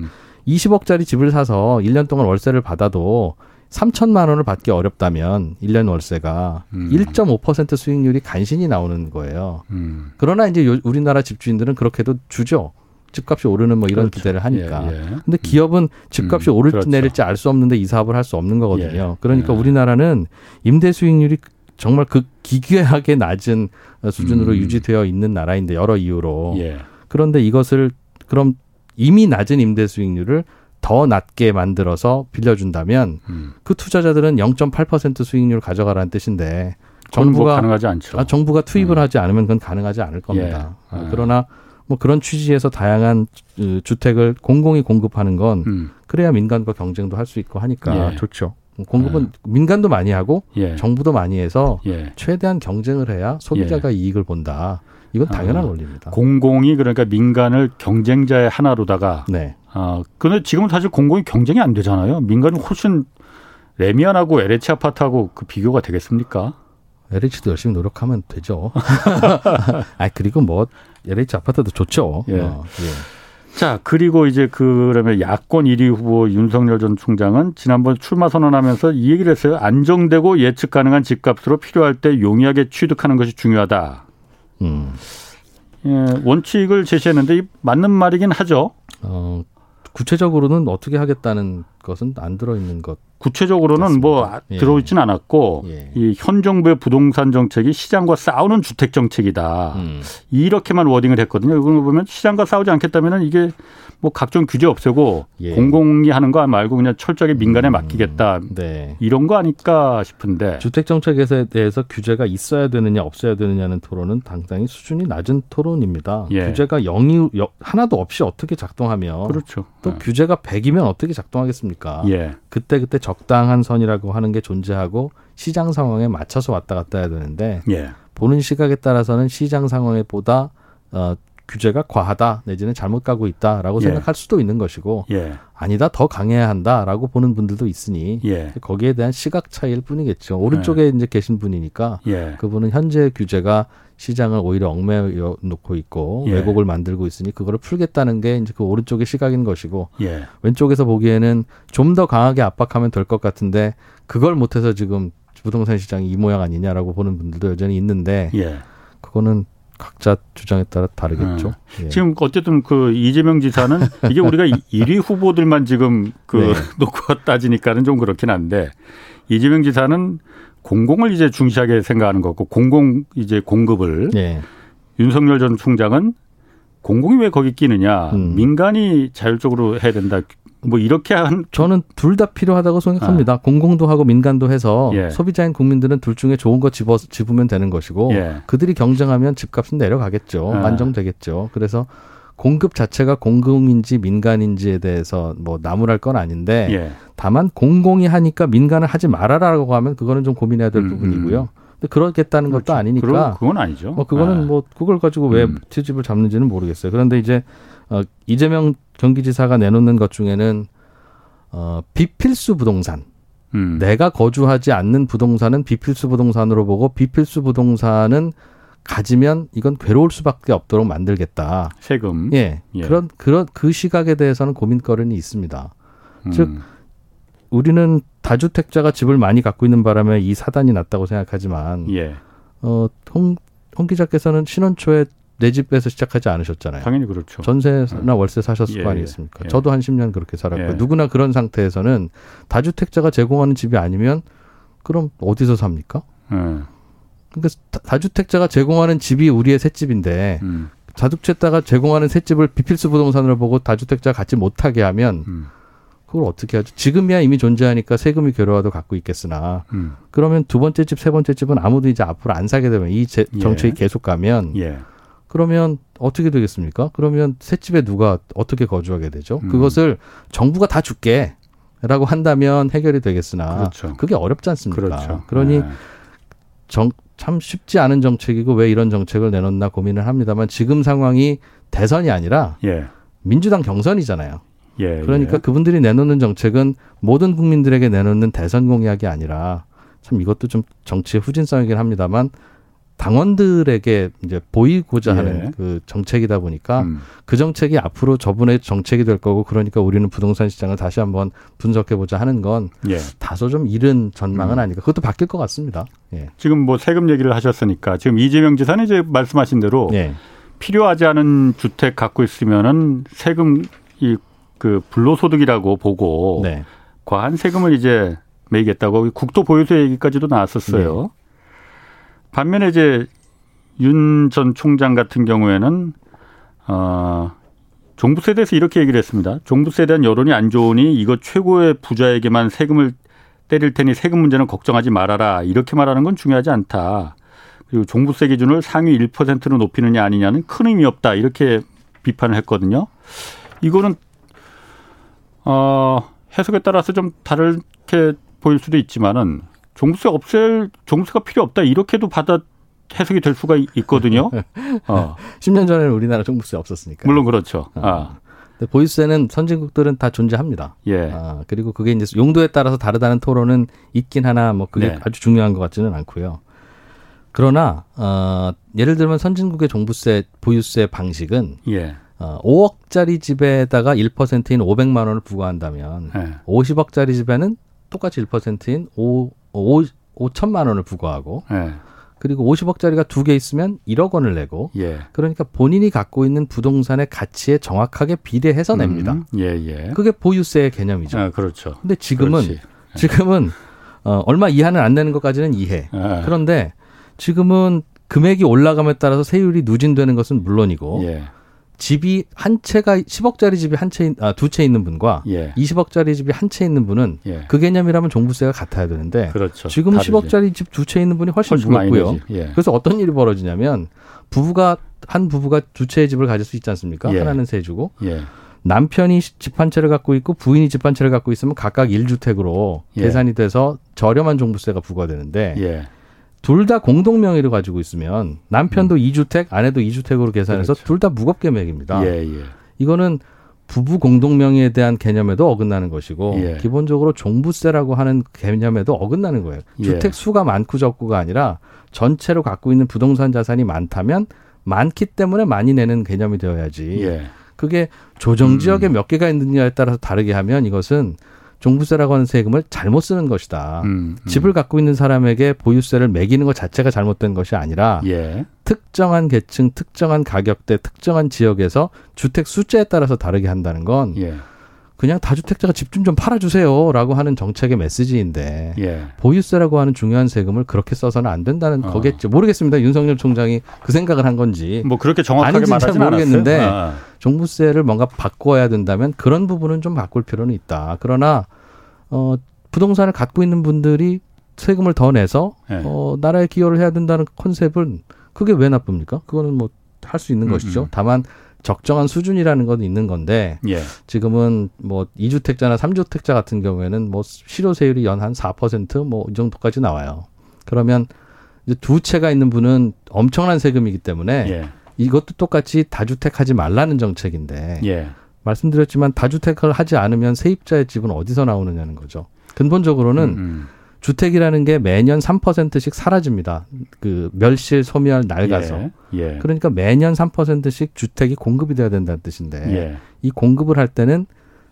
20억짜리 집을 사서 1년 동안 월세를 받아도 3천만 원을 받기 어렵다면 1년 월세가 음. 1.5% 수익률이 간신히 나오는 거예요. 음. 그러나 이제 요, 우리나라 집주인들은 그렇게도 주죠. 집값이 오르는 뭐 이런 그렇죠. 기대를 하니까. 예, 예. 근데 기업은 집값이 음, 오를지 그렇죠. 내릴지 알 수 없는데 이 사업을 할 수 없는 거거든요. 예, 그러니까 예. 우리나라는 임대 수익률이 정말 그 기괴하게 낮은 수준으로 음. 유지되어 있는 나라인데 여러 이유로. 예. 그런데 이것을 그럼 이미 낮은 임대 수익률을 더 낮게 만들어서 빌려준다면 음. 그 투자자들은 0.8% 수익률 가져가라는 뜻인데 뭐 정부가 뭐 가능하지 않죠. 아, 정부가 투입을 음. 하지 않으면 그건 가능하지 않을 겁니다. 예. 아, 그러나 뭐 그런 취지에서 다양한 그 주택을 공공이 공급하는 건 음. 그래야 민간과 경쟁도 할 수 있고 하니까 예. 좋죠. 공급은 예. 민간도 많이 하고 예. 정부도 많이 해서 예. 최대한 경쟁을 해야 소비자가 예. 이익을 본다. 이건 당연한 아, 원리입니다. 공공이 그러니까 민간을 경쟁자의 하나로다가 네. 아, 근데 지금은 사실 공공이 경쟁이 안 되잖아요. 민간이 훨씬 레미안하고 LH 아파트하고 그 비교가 되겠습니까? LH도 열심히 노력하면 되죠. 아 그리고 뭐 LH 아파트도 좋죠. 예. 어, 예. 자 그리고 이제 그러면 야권 1위 후보 윤석열 전 총장은 지난번 출마 선언하면서 이 얘기를 했어요. 안정되고 예측 가능한 집값으로 필요할 때 용이하게 취득하는 것이 중요하다. 음. 예, 원칙을 제시했는데 맞는 말이긴 하죠. 어, 구체적으로는 어떻게 하겠다는 것은 안 들어있는 것 구체적으로는. 뭐 예. 들어있진 않았고 예. 이현 정부의 부동산 정책이 시장과 싸우는 주택 정책이다. 음. 이렇게만 워딩을 했거든요. 이걸 보면 시장과 싸우지 않겠다면 이게 뭐 각종 규제 없애고 예. 공공이 하는 거 말고 그냥 철저하게 민간에 음. 맡기겠다. 네. 이런 거 아닐까 싶은데. 주택 정책에 대해서 규제가 있어야 되느냐 없어야 되느냐는 토론은 당장히 수준이 낮은 토론입니다. 예. 규제가 영이 하나도 없이 어떻게 작동하며 그렇죠. 또 네. 규제가 100이면 어떻게 작동하겠습니까? 예. 그때 그때 적당한 선이라고 하는 게 존재하고 시장 상황에 맞춰서 왔다 갔다 해야 되는데 예. 보는 시각에 따라서는 시장 상황에 보다 어, 규제가 과하다 내지는 잘못 가고 있다라고 예. 생각할 수도 있는 것이고 예. 아니다 더 강해야 한다라고 보는 분들도 있으니 예. 거기에 대한 시각 차이일 뿐이겠죠. 오른쪽에 예. 이제 계신 분이니까 예. 그분은 현재 규제가 시장을 오히려 얽매여 놓고 있고 예. 왜곡을 만들고 있으니 그거를 풀겠다는 게 이제 그 오른쪽의 시각인 것이고 왼쪽에서 보기에는 좀 더 강하게 압박하면 될 것 같은데 그걸 못해서 지금 부동산 시장이 이 모양 아니냐라고 보는 분들도 여전히 있는데 그거는 각자 주장에 따라 다르겠죠. 음. 예. 지금 어쨌든 그 이재명 지사는 이게 우리가 1위 후보들만 지금 그 네. 놓고 따지니까는 좀 그렇긴 한데 이재명 지사는 공공을 이제 중시하게 생각하는 거고 공공 이제 공급을 네. 윤석열 전 총장은 공공이 왜 거기 끼느냐 음. 민간이 자율적으로 해야 된다 뭐 이렇게 한 저는 둘 다 필요하다고 생각합니다. 아. 공공도 하고 민간도 해서 예. 소비자인 국민들은 둘 중에 좋은 거 집어 집으면 되는 것이고 예. 그들이 경쟁하면 집값은 내려가겠죠. 아. 안정되겠죠. 그래서 공급 자체가 공공인지 민간인지에 대해서 뭐 나무랄 건 아닌데 예. 다만 공공이 하니까 민간을 하지 말아라라고 하면 그거는 좀 고민해야 될 음, 부분이고요. 음. 근데 그러겠다는 그렇죠. 것도 아니니까. 그러, 그건 아니죠. 뭐 그거는 아. 뭐 그걸 가지고 왜 음. 트집을 잡는지는 모르겠어요. 그런데 이제 어, 이재명 경기지사가 내놓는 것 중에는 어, 비필수 부동산. 음. 내가 거주하지 않는 부동산은 비필수 부동산으로 보고 비필수 부동산은 가지면 이건 괴로울 수밖에 없도록 만들겠다. 세금. 예. 예. 그런 그런 그 시각에 대해서는 고민거리는 있습니다. 음. 즉 우리는 다주택자가 집을 많이 갖고 있는 바람에 이 사단이 났다고 생각하지만 예. 어, 홍, 홍 기자께서는 신혼 초에 내 집에서 시작하지 않으셨잖아요. 당연히 그렇죠. 전세나 월세 사셨을 예, 거 아니겠습니까? 예. 저도 한 10년 그렇게 살았고 예. 누구나 그런 상태에서는 다주택자가 제공하는 집이 아니면 그럼 어디서 삽니까? 예. 그러니까 다주택자가 제공하는 집이 우리의 셋집인데 음. 다주택자가 제공하는 셋집을 비필수 부동산으로 보고 다주택자 갖지 못하게 하면 음. 그걸 어떻게 하죠? 지금이야 이미 존재하니까 세금이 괴로워도 갖고 있겠으나 음. 그러면 두 번째 집, 세 번째 집은 아무도 이제 앞으로 안 사게 되면 이 제, 예. 정책이 예. 계속 가면 예. 그러면 어떻게 되겠습니까? 그러면 새 집에 누가 어떻게 거주하게 되죠? 음. 그것을 정부가 다 줄게. 라고 한다면 해결이 되겠으나 그렇죠. 그게 어렵지 않습니까? 그렇죠. 그러니 네. 정, 참 쉽지 않은 정책이고 왜 이런 정책을 내놓나 고민을 합니다만 지금 상황이 대선이 아니라 예. 민주당 경선이잖아요. 예, 그러니까 예. 그분들이 내놓는 정책은 모든 국민들에게 내놓는 대선 공약이 아니라 참 이것도 좀 정치의 후진성이긴 합니다만 당원들에게 이제 보이고자 예. 하는 그 정책이다 보니까 음. 그 정책이 앞으로 저분의 정책이 될 거고 그러니까 우리는 부동산 시장을 다시 한번 분석해 보자 하는 건 예. 다소 좀 이른 전망은 음. 아닌가. 그것도 바뀔 것 같습니다. 예. 지금 뭐 세금 얘기를 하셨으니까 지금 이재명 지사는 이제 말씀하신 대로 예. 필요하지 않은 주택 갖고 있으면은 세금 이 그 불로소득이라고 보고 네. 과한 세금을 이제 매기겠다고 국도 보유세 얘기까지도 나왔었어요. 네. 반면에 이제 윤 전 총장 같은 경우에는 어 종부세에 대해서 이렇게 얘기를 했습니다. 종부세에 대한 여론이 안 좋으니 이거 최고의 부자에게만 세금을 때릴 테니 세금 문제는 걱정하지 말아라. 이렇게 말하는 건 중요하지 않다. 그리고 종부세 기준을 상위 1%로 높이느냐 아니냐는 큰 의미 없다. 이렇게 비판을 했거든요. 이거는 어 해석에 따라서 좀 다르게 보일 수도 있지만은 종부세 없앨 종부세가 필요 없다 이렇게도 받아 해석이 될 수가 있거든요. 어. 10년 전에는 우리나라 종부세 없었으니까. 물론 그렇죠. 어. 아. 보유세는 선진국들은 다 존재합니다. 예. 아, 그리고 그게 이제 용도에 따라서 다르다는 토론은 있긴 하나 뭐 그게 네. 아주 중요한 것 같지는 않고요. 그러나 어, 예를 들면 선진국의 종부세 보유세 방식은 예. 어, 5억짜리 집에다가 1%인 500만 원을 부과한다면 예. 50억짜리 집에는 똑같이 1%인 5 5, 5천만 원을 부과하고 예. 그리고 50억짜리가 두 개 있으면 1억 원을 내고 예. 그러니까 본인이 갖고 있는 부동산의 가치에 정확하게 비례해서 냅니다. 음, 예, 예. 그게 보유세의 개념이죠. 아, 그렇죠. 근데 지금은 그렇지. 예. 지금은 어, 얼마 이하는 안 내는 것까지는 이해. 아. 그런데 지금은 금액이 올라감에 따라서 세율이 누진되는 것은 물론이고 예. 집이 한 채가 10억짜리 집이 한 채, 아, 두 채 있는 분과 예. 20억짜리 집이 한 채 있는 분은 예. 그 개념이라면 종부세가 같아야 되는데 그렇죠. 지금 다르지. 10억짜리 집 두 채 있는 분이 훨씬, 훨씬 무겁고요. 예. 그래서 어떤 일이 벌어지냐면 부부가 한 부부가 두 채의 집을 가질 수 있지 않습니까? 예. 하나는 세 주고 예. 남편이 집 한 채를 갖고 있고 부인이 집 한 채를 갖고 있으면 각각 1주택으로 예. 계산이 돼서 저렴한 종부세가 부과되는데 둘 다 공동 명의를 가지고 있으면 남편도 음. 2주택, 아내도 2주택으로 계산해서 그렇죠. 둘다 무겁게 매깁니다. 예, 예. 이거는 부부 공동 명의에 대한 개념에도 어긋나는 것이고 예. 기본적으로 종부세라고 하는 개념에도 어긋나는 거예요. 예. 주택 수가 많고 적고가 아니라 전체로 갖고 있는 부동산 자산이 많다면 많기 때문에 많이 내는 개념이 되어야지. 예. 그게 조정 지역에 음. 몇 개가 있느냐에 따라서 다르게 하면 이것은 종부세라고 하는 세금을 잘못 쓰는 것이다. 음, 음. 집을 갖고 있는 사람에게 보유세를 매기는 것 자체가 잘못된 것이 아니라 예. 특정한 계층, 특정한 가격대, 특정한 지역에서 주택 숫자에 따라서 다르게 한다는 건 예. 그냥 다주택자가 집 좀 좀 팔아주세요라고 하는 정책의 메시지인데 예. 보유세라고 하는 중요한 세금을 그렇게 써서는 안 된다는 어. 거겠죠. 모르겠습니다. 윤석열 총장이 그 생각을 한 건지 뭐 그렇게 정확하게 말하지 모르겠는데 아. 종부세를 뭔가 바꿔야 된다면 그런 부분은 좀 바꿀 필요는 있다. 그러나 어 부동산을 갖고 있는 분들이 세금을 더 내서 네. 어 나라에 기여를 해야 된다는 컨셉은 그게 왜 나쁩니까? 그거는 뭐 할 수 있는 음, 것이죠. 음. 다만 적정한 수준이라는 건 있는 건데 예. 지금은 뭐 2주택자나 3주택자 같은 경우에는 뭐 실효세율이 연 한 4%뭐 이 정도까지 나와요. 그러면 이제 두 채가 있는 분은 엄청난 세금이기 때문에 예. 이것도 똑같이 다주택 하지 말라는 정책인데 예. 말씀드렸지만 다주택을 하지 않으면 세입자의 집은 어디서 나오느냐는 거죠. 근본적으로는 음, 음. 주택이라는 게 매년 3%씩 사라집니다. 그 멸실, 소멸, 낡아서. 예, 예. 그러니까 매년 3%씩 주택이 공급이 돼야 된다는 뜻인데 예. 이 공급을 할 때는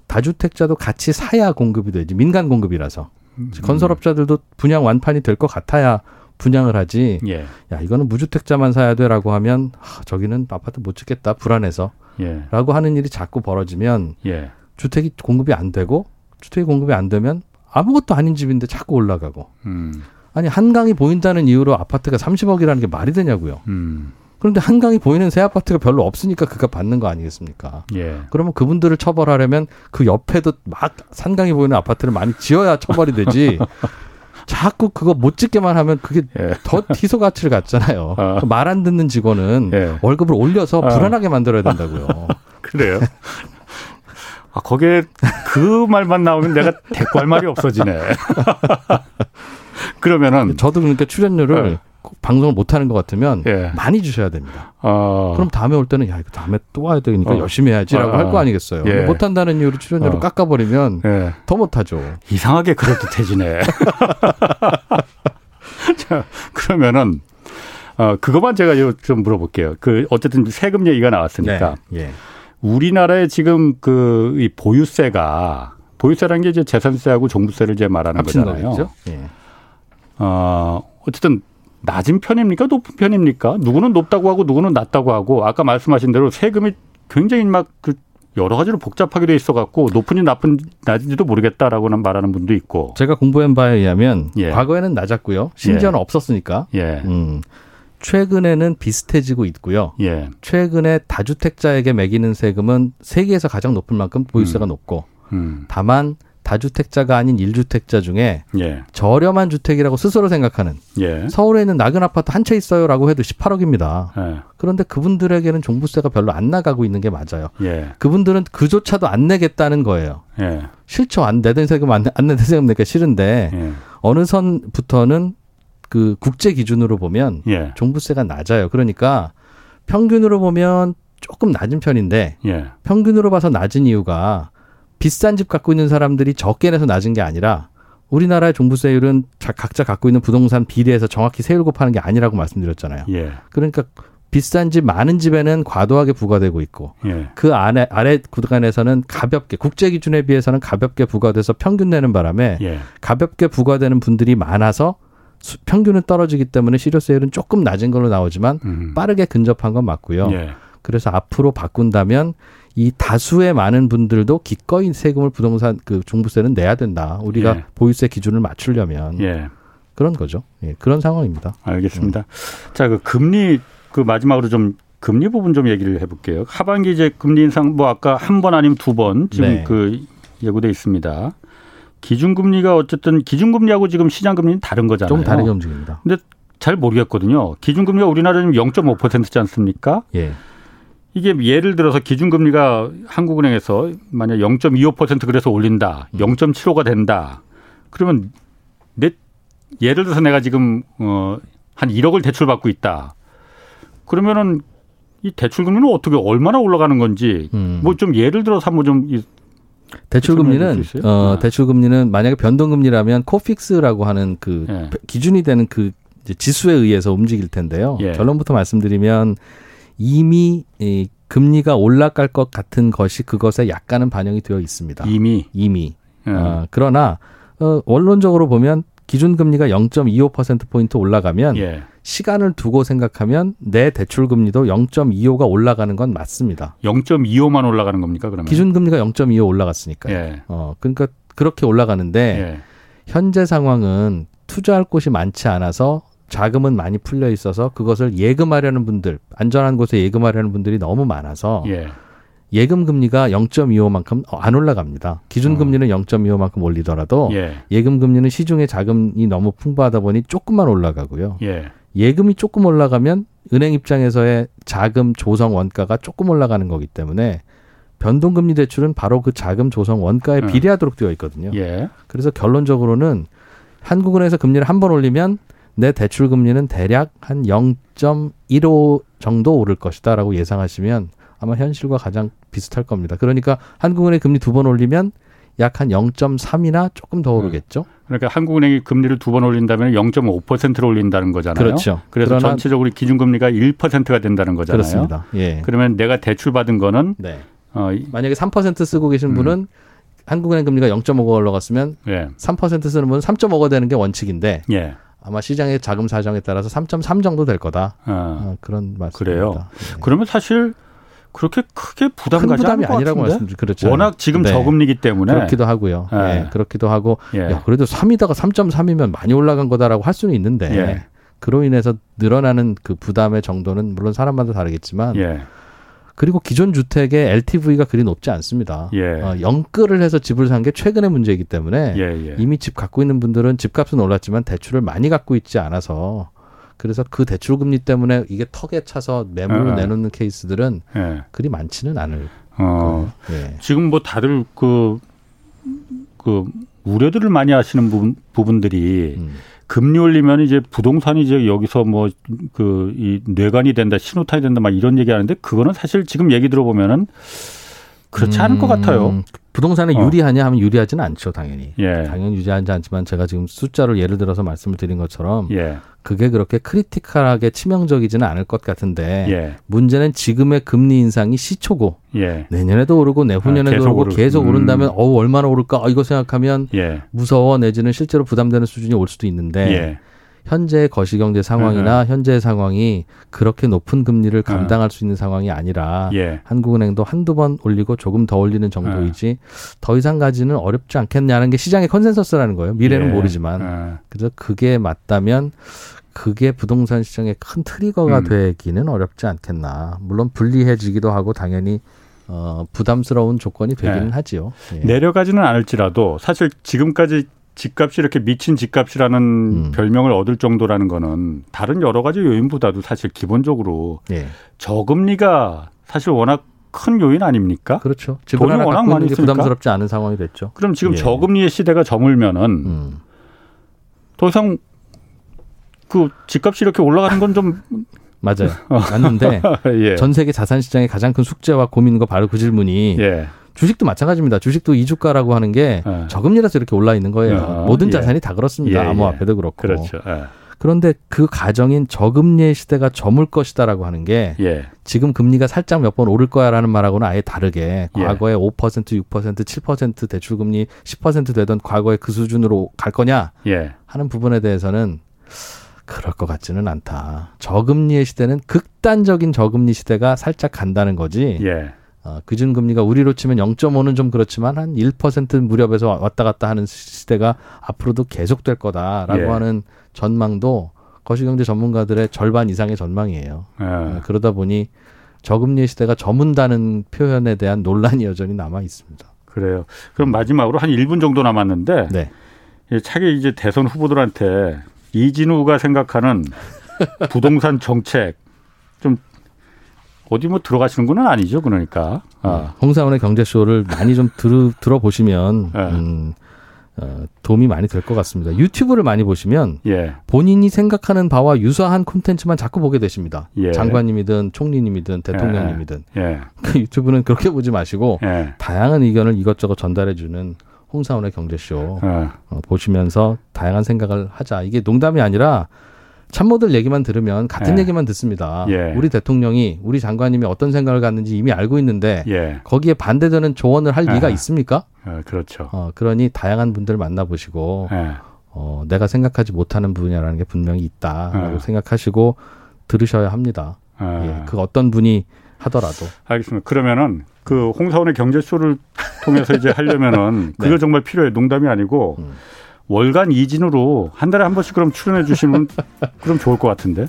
다주택자도 같이 사야 공급이 되지 민간 공급이라서 음. 건설업자들도 분양 완판이 될 것 같아야 분양을 하지. 예. 야 이거는 무주택자만 사야 돼라고 하면 하, 저기는 아파트 못 짓겠다 불안해서. 예. 라고 하는 일이 자꾸 벌어지면 예. 주택이 공급이 안 되고 주택이 공급이 안 되면 아무것도 아닌 집인데 자꾸 올라가고. 음. 아니 한강이 보인다는 이유로 아파트가 30억이라는 게 말이 되냐고요. 음. 그런데 한강이 보이는 새 아파트가 별로 없으니까 그가 받는 거 아니겠습니까? 예. 그러면 그분들을 처벌하려면 그 옆에도 막 산강이 보이는 아파트를 많이 지어야 처벌이 되지. 자꾸 그거 못 짓게만 하면 그게 예. 더 희소 가치를 갖잖아요. 어. 말안 듣는 직원은 예. 월급을 올려서 어. 불안하게 만들어야 된다고요. 그래요? 아, 거기에 그 말만 나오면 내가 대꾸할 말이 없어지네. 그러면은 저도 그러니까 출연료를 네. 방송을 못 하는 것 같으면 예. 많이 주셔야 됩니다. 어. 그럼 다음에 올 때는 야 이거 다음에 또 와야 되니까 어. 열심히 해야지라고 어. 할거 아니겠어요. 예. 못 한다는 이유로 출연료를 어. 깎아버리면 예. 더못 하죠. 이상하게 그럴듯해지네. 자 그러면은 어 그것만 제가 좀 물어볼게요. 그 어쨌든 세금 얘기가 나왔으니까. 네. 예. 우리나라에 지금 그 이 보유세가 보유세라는 게 이제 재산세하고 종부세를 이제 말하는 거잖아요. 예. 어, 어쨌든 낮은 편입니까? 높은 편입니까? 누구는 높다고 하고 누구는 낮다고 하고 아까 말씀하신 대로 세금이 굉장히 막그 여러 가지로 복잡하게 돼 있어 갖고 높은지 나쁜 낮은지도 모르겠다라고는 말하는 분도 있고. 제가 공부한 바에 의하면 예. 과거에는 낮았고요. 심지어는 예. 없었으니까. 예. 음. 최근에는 비슷해지고 있고요. 예. 최근에 다주택자에게 매기는 세금은 세계에서 가장 높을 만큼 보유세가 음. 높고 음. 다만 다주택자가 아닌 일주택자 중에 예. 저렴한 주택이라고 스스로 생각하는 예. 서울에 있는 낙은 아파트 한 채 있어요라고 해도 18억입니다. 예. 그런데 그분들에게는 종부세가 별로 안 나가고 있는 게 맞아요. 예. 그분들은 그조차도 안 내겠다는 거예요. 예. 싫죠. 안 내던 세금 안, 안 내던 세금 내기 싫은데 예. 어느 선부터는 그 국제 기준으로 보면 예. 종부세가 낮아요. 그러니까 평균으로 보면 조금 낮은 편인데 예. 평균으로 봐서 낮은 이유가 비싼 집 갖고 있는 사람들이 적게 내서 낮은 게 아니라 우리나라의 종부세율은 각자 갖고 있는 부동산 비례해서 정확히 세율 곱하는 게 아니라고 말씀드렸잖아요. 예. 그러니까 비싼 집 많은 집에는 과도하게 부과되고 있고 예. 그 안에 아래 구간에서는 가볍게 국제 기준에 비해서는 가볍게 부과돼서 평균 내는 바람에 예. 가볍게 부과되는 분들이 많아서 평균은 떨어지기 때문에 실효세율은 조금 낮은 걸로 나오지만 음. 빠르게 근접한 건 맞고요. 예. 그래서 앞으로 바꾼다면 이 다수의 많은 분들도 기꺼이 세금을 부동산 그 종부세는 내야 된다. 우리가 예. 보유세 기준을 맞추려면 예. 그런 거죠. 예, 그런 상황입니다. 알겠습니다. 음. 자, 그 금리 그 마지막으로 좀 금리 부분 좀 얘기를 해볼게요. 하반기 이제 금리 인상 뭐 아까 한 번 아니면 두 번 지금 네. 그 예고돼 있습니다. 기준금리가 어쨌든 기준금리하고 지금 시장금리는 다른 거잖아요. 좀 다르게 움직입니다. 근데 잘 모르겠거든요. 기준금리가 우리나라는 0.5%지 않습니까? 예. 이게 예를 들어서 기준금리가 한국은행에서 만약 0.25% 그래서 올린다. 0.75가 음. 된다. 그러면 내 예를 들어서 내가 지금 어한 1억을 대출받고 있다. 그러면은 이 대출 금리는 어떻게 얼마나 올라가는 건지 음. 뭐좀 예를 들어서 한번 좀 대출 금리는 어 네. 대출 금리는 만약에 변동 금리라면 코픽스라고 하는 그 네. 기준이 되는 그 지수에 의해서 움직일 텐데요. 예. 결론부터 말씀드리면 이미 이 금리가 올라갈 것 같은 것이 그것에 약간은 반영이 되어 있습니다. 이미 이미. 예. 어, 그러나 어, 원론적으로 보면 기준 금리가 0.25% 포인트 올라가면 예. 시간을 두고 생각하면 내 대출 금리도 0.25가 올라가는 건 맞습니다. 0.25만 올라가는 겁니까 그러면? 기준 금리가 0.25 올라갔으니까. 예. 어 그러니까 그렇게 올라가는데 예. 현재 상황은 투자할 곳이 많지 않아서 자금은 많이 풀려 있어서 그것을 예금하려는 분들, 안전한 곳에 예금하려는 분들이 너무 많아서 예. 예금 금리가 0.25만큼 안 올라갑니다. 기준 금리는 어. 0.25만큼 올리더라도 예. 금 금리는 시중에 자금이 너무 풍부하다 보니 조금만 올라가고요. 예. 예금이 조금 올라가면 은행 입장에서의 자금 조성 원가가 조금 올라가는 거기 때문에 변동금리 대출은 바로 그 자금 조성 원가에 음. 비례하도록 되어 있거든요. 예. 그래서 결론적으로는 한국은행에서 금리를 한 번 올리면 내 대출 금리는 대략 한 0.15 정도 오를 것이다라고 예상하시면 아마 현실과 가장 비슷할 겁니다. 그러니까 한국은행 금리 두 번 올리면 약 한 0.3이나 조금 더 오르겠죠. 그러니까 한국은행이 금리를 두 번 올린다면 0.5%를 올린다는 거잖아요. 그렇죠. 그래서 전체적으로 기준금리가 1%가 된다는 거잖아요. 그렇습니다. 예. 그러면 내가 대출 받은 거는 네. 어, 만약에 3% 쓰고 계신 분은 음. 한국은행 금리가 0.5가 올라갔으면 예. 3% 쓰는 분은 3.5가 되는 게 원칙인데 예. 아마 시장의 자금 사정에 따라서 3.3 정도 될 거다. 어. 어, 그런 말씀입니다. 그래요. 네. 그러면 사실 그렇게 크게 부담 가지 부담이 아니라고 말씀드리 그렇죠. 워낙 지금 네. 저금리기 때문에 그렇기도 하고요. 네. 네. 그렇기도 하고 예. 야, 그래도 3이다가 3.3이면 많이 올라간 거다라고 할 수는 있는데 예. 그로 인해서 늘어나는 그 부담의 정도는 물론 사람마다 다르겠지만 예. 그리고 기존 주택의 LTV가 그리 높지 않습니다. 예. 어, 영끌을 해서 집을 산 게 최근의 문제이기 때문에 예, 예. 이미 집 갖고 있는 분들은 집값은 올랐지만 대출을 많이 갖고 있지 않아서 그래서 그 대출 금리 때문에 이게 턱에 차서 매물로 예. 내놓는 케이스들은 예. 그리 많지는 않을. 어, 예. 지금 뭐 다들 그, 그 우려들을 많이 하시는 부분, 부분들이 음. 금리 올리면 이제 부동산이 이제 여기서 뭐 그 이 뇌관이 된다, 신호탄이 된다, 막 이런 얘기 하는데 그거는 사실 지금 얘기 들어보면은 그렇지 않을 것 음, 같아요. 부동산에 어. 유리하냐 하면 유리하지는 않죠, 당연히. 예. 당연히 유리하지 않지만 제가 지금 숫자를 예를 들어서 말씀을 드린 것처럼 예. 그게 그렇게 크리티컬하게 치명적이지는 않을 것 같은데 예. 문제는 지금의 금리 인상이 시초고 예. 내년에도 오르고 내후년에도 아, 계속 오르고 오르... 계속 음. 오른다면 어우 얼마나 오를까 이거 생각하면 예. 무서워 내지는 실제로 부담되는 수준이 올 수도 있는데 예. 현재 거시경제 상황이나 네. 현재 상황이 그렇게 높은 금리를 네. 감당할 수 있는 상황이 아니라 예. 한국은행도 한두 번 올리고 조금 더 올리는 정도이지 네. 더 이상 가기는 어렵지 않겠냐는 게 시장의 컨센서스라는 거예요. 미래는 예. 모르지만. 네. 그래서 그게 맞다면 그게 부동산 시장의 큰 트리거가 음. 되기는 어렵지 않겠나. 물론 불리해지기도 하고 당연히 어, 부담스러운 조건이 되기는 네. 하지요. 예. 내려가지는 않을지라도 사실 지금까지 집값이 이렇게 미친 집값이라는 음. 별명을 얻을 정도라는 거는 다른 여러 가지 요인보다도 사실 기본적으로 예. 저금리가 사실 워낙 큰 요인 아닙니까? 그렇죠. 돈이 워낙 많이 있으니까 부담스럽지 않은 상황이 됐죠. 그럼 지금 예. 저금리의 시대가 저물면은 음. 더 이상 그 집값이 이렇게 올라가는 건좀 맞아요. 맞는데 예. 전 세계 자산 시장의 가장 큰 숙제와 고민과 바로 그 질문이 예. 주식도 마찬가지입니다. 주식도 이주가라고 하는 게 네. 저금리라서 이렇게 올라 있는 거예요. 어, 모든 예. 자산이 예. 다 그렇습니다. 예, 암호화폐도 그렇고. 그렇죠. 예. 그런데 그 가정인 저금리의 시대가 저물 것이다라고 하는 게 예. 지금 금리가 살짝 몇 번 오를 거야라는 말하고는 아예 다르게 예. 과거에 5% 6% 7% 대출 금리 10% 되던 과거의 그 수준으로 갈 거냐 예. 하는 부분에 대해서는 그럴 것 같지는 않다. 저금리의 시대는 극단적인 저금리 시대가 살짝 간다는 거지. 예. 어, 기준 금리가 우리로 치면 0.5는 좀 그렇지만 한 1% 무렵에서 왔다 갔다 하는 시대가 앞으로도 계속될 거다라고 예. 하는 전망도 거시경제 전문가들의 절반 이상의 전망이에요. 예. 어, 그러다 보니 저금리 시대가 저문다는 표현에 대한 논란이 여전히 남아 있습니다. 그래요. 그럼 마지막으로 한 1분 정도 남았는데 네. 차기 이제 대선 후보들한테 이진우가 생각하는 부동산 정책 좀 어디 뭐 들어가시는 건 아니죠, 그러니까. 아. 홍사원의 경제쇼를 많이 좀 들, 들어보시면 네. 음, 어, 도움이 많이 될 것 같습니다. 유튜브를 많이 보시면 예. 본인이 생각하는 바와 유사한 콘텐츠만 자꾸 보게 되십니다. 예. 장관님이든 총리님이든 대통령님이든 예. 예. 그 유튜브는 그렇게 보지 마시고 예. 다양한 의견을 이것저것 전달해주는 홍사원의 경제쇼 예. 어, 보시면서 다양한 생각을 하자. 이게 농담이 아니라 참모들 얘기만 들으면 같은 예. 얘기만 듣습니다. 예. 우리 대통령이 우리 장관님이 어떤 생각을 갖는지 이미 알고 있는데 예. 거기에 반대되는 조언을 할 리가 예. 있습니까? 어, 그렇죠. 어, 그러니 다양한 분들 만나보시고 예. 어, 내가 생각하지 못하는 분야라는 게 분명히 있다라고 예. 생각하시고 들으셔야 합니다. 예, 그 어떤 분이 하더라도. 알겠습니다. 그러면은 그 홍사원의 경제쇼를 통해서 이제 하려면은 네. 그거 정말 필요해. 농담이 아니고. 음. 월간 이진으로 한 달에 한 번씩 그럼 출연해 주시면 그럼 좋을 것 같은데.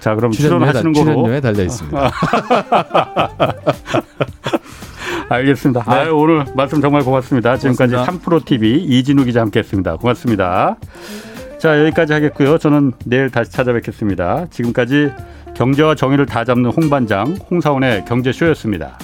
자, 그럼 출연하시는 거로 출연료에 달려 있습니다. 알겠습니다. 네. 아유, 오늘 말씀 정말 고맙습니다. 지금까지 3프로 TV 이진우 기자 함께했습니다. 고맙습니다. 자, 여기까지 하겠고요. 저는 내일 다시 찾아뵙겠습니다. 지금까지 경제와 정의를 다 잡는 홍반장 홍사원의 경제쇼였습니다.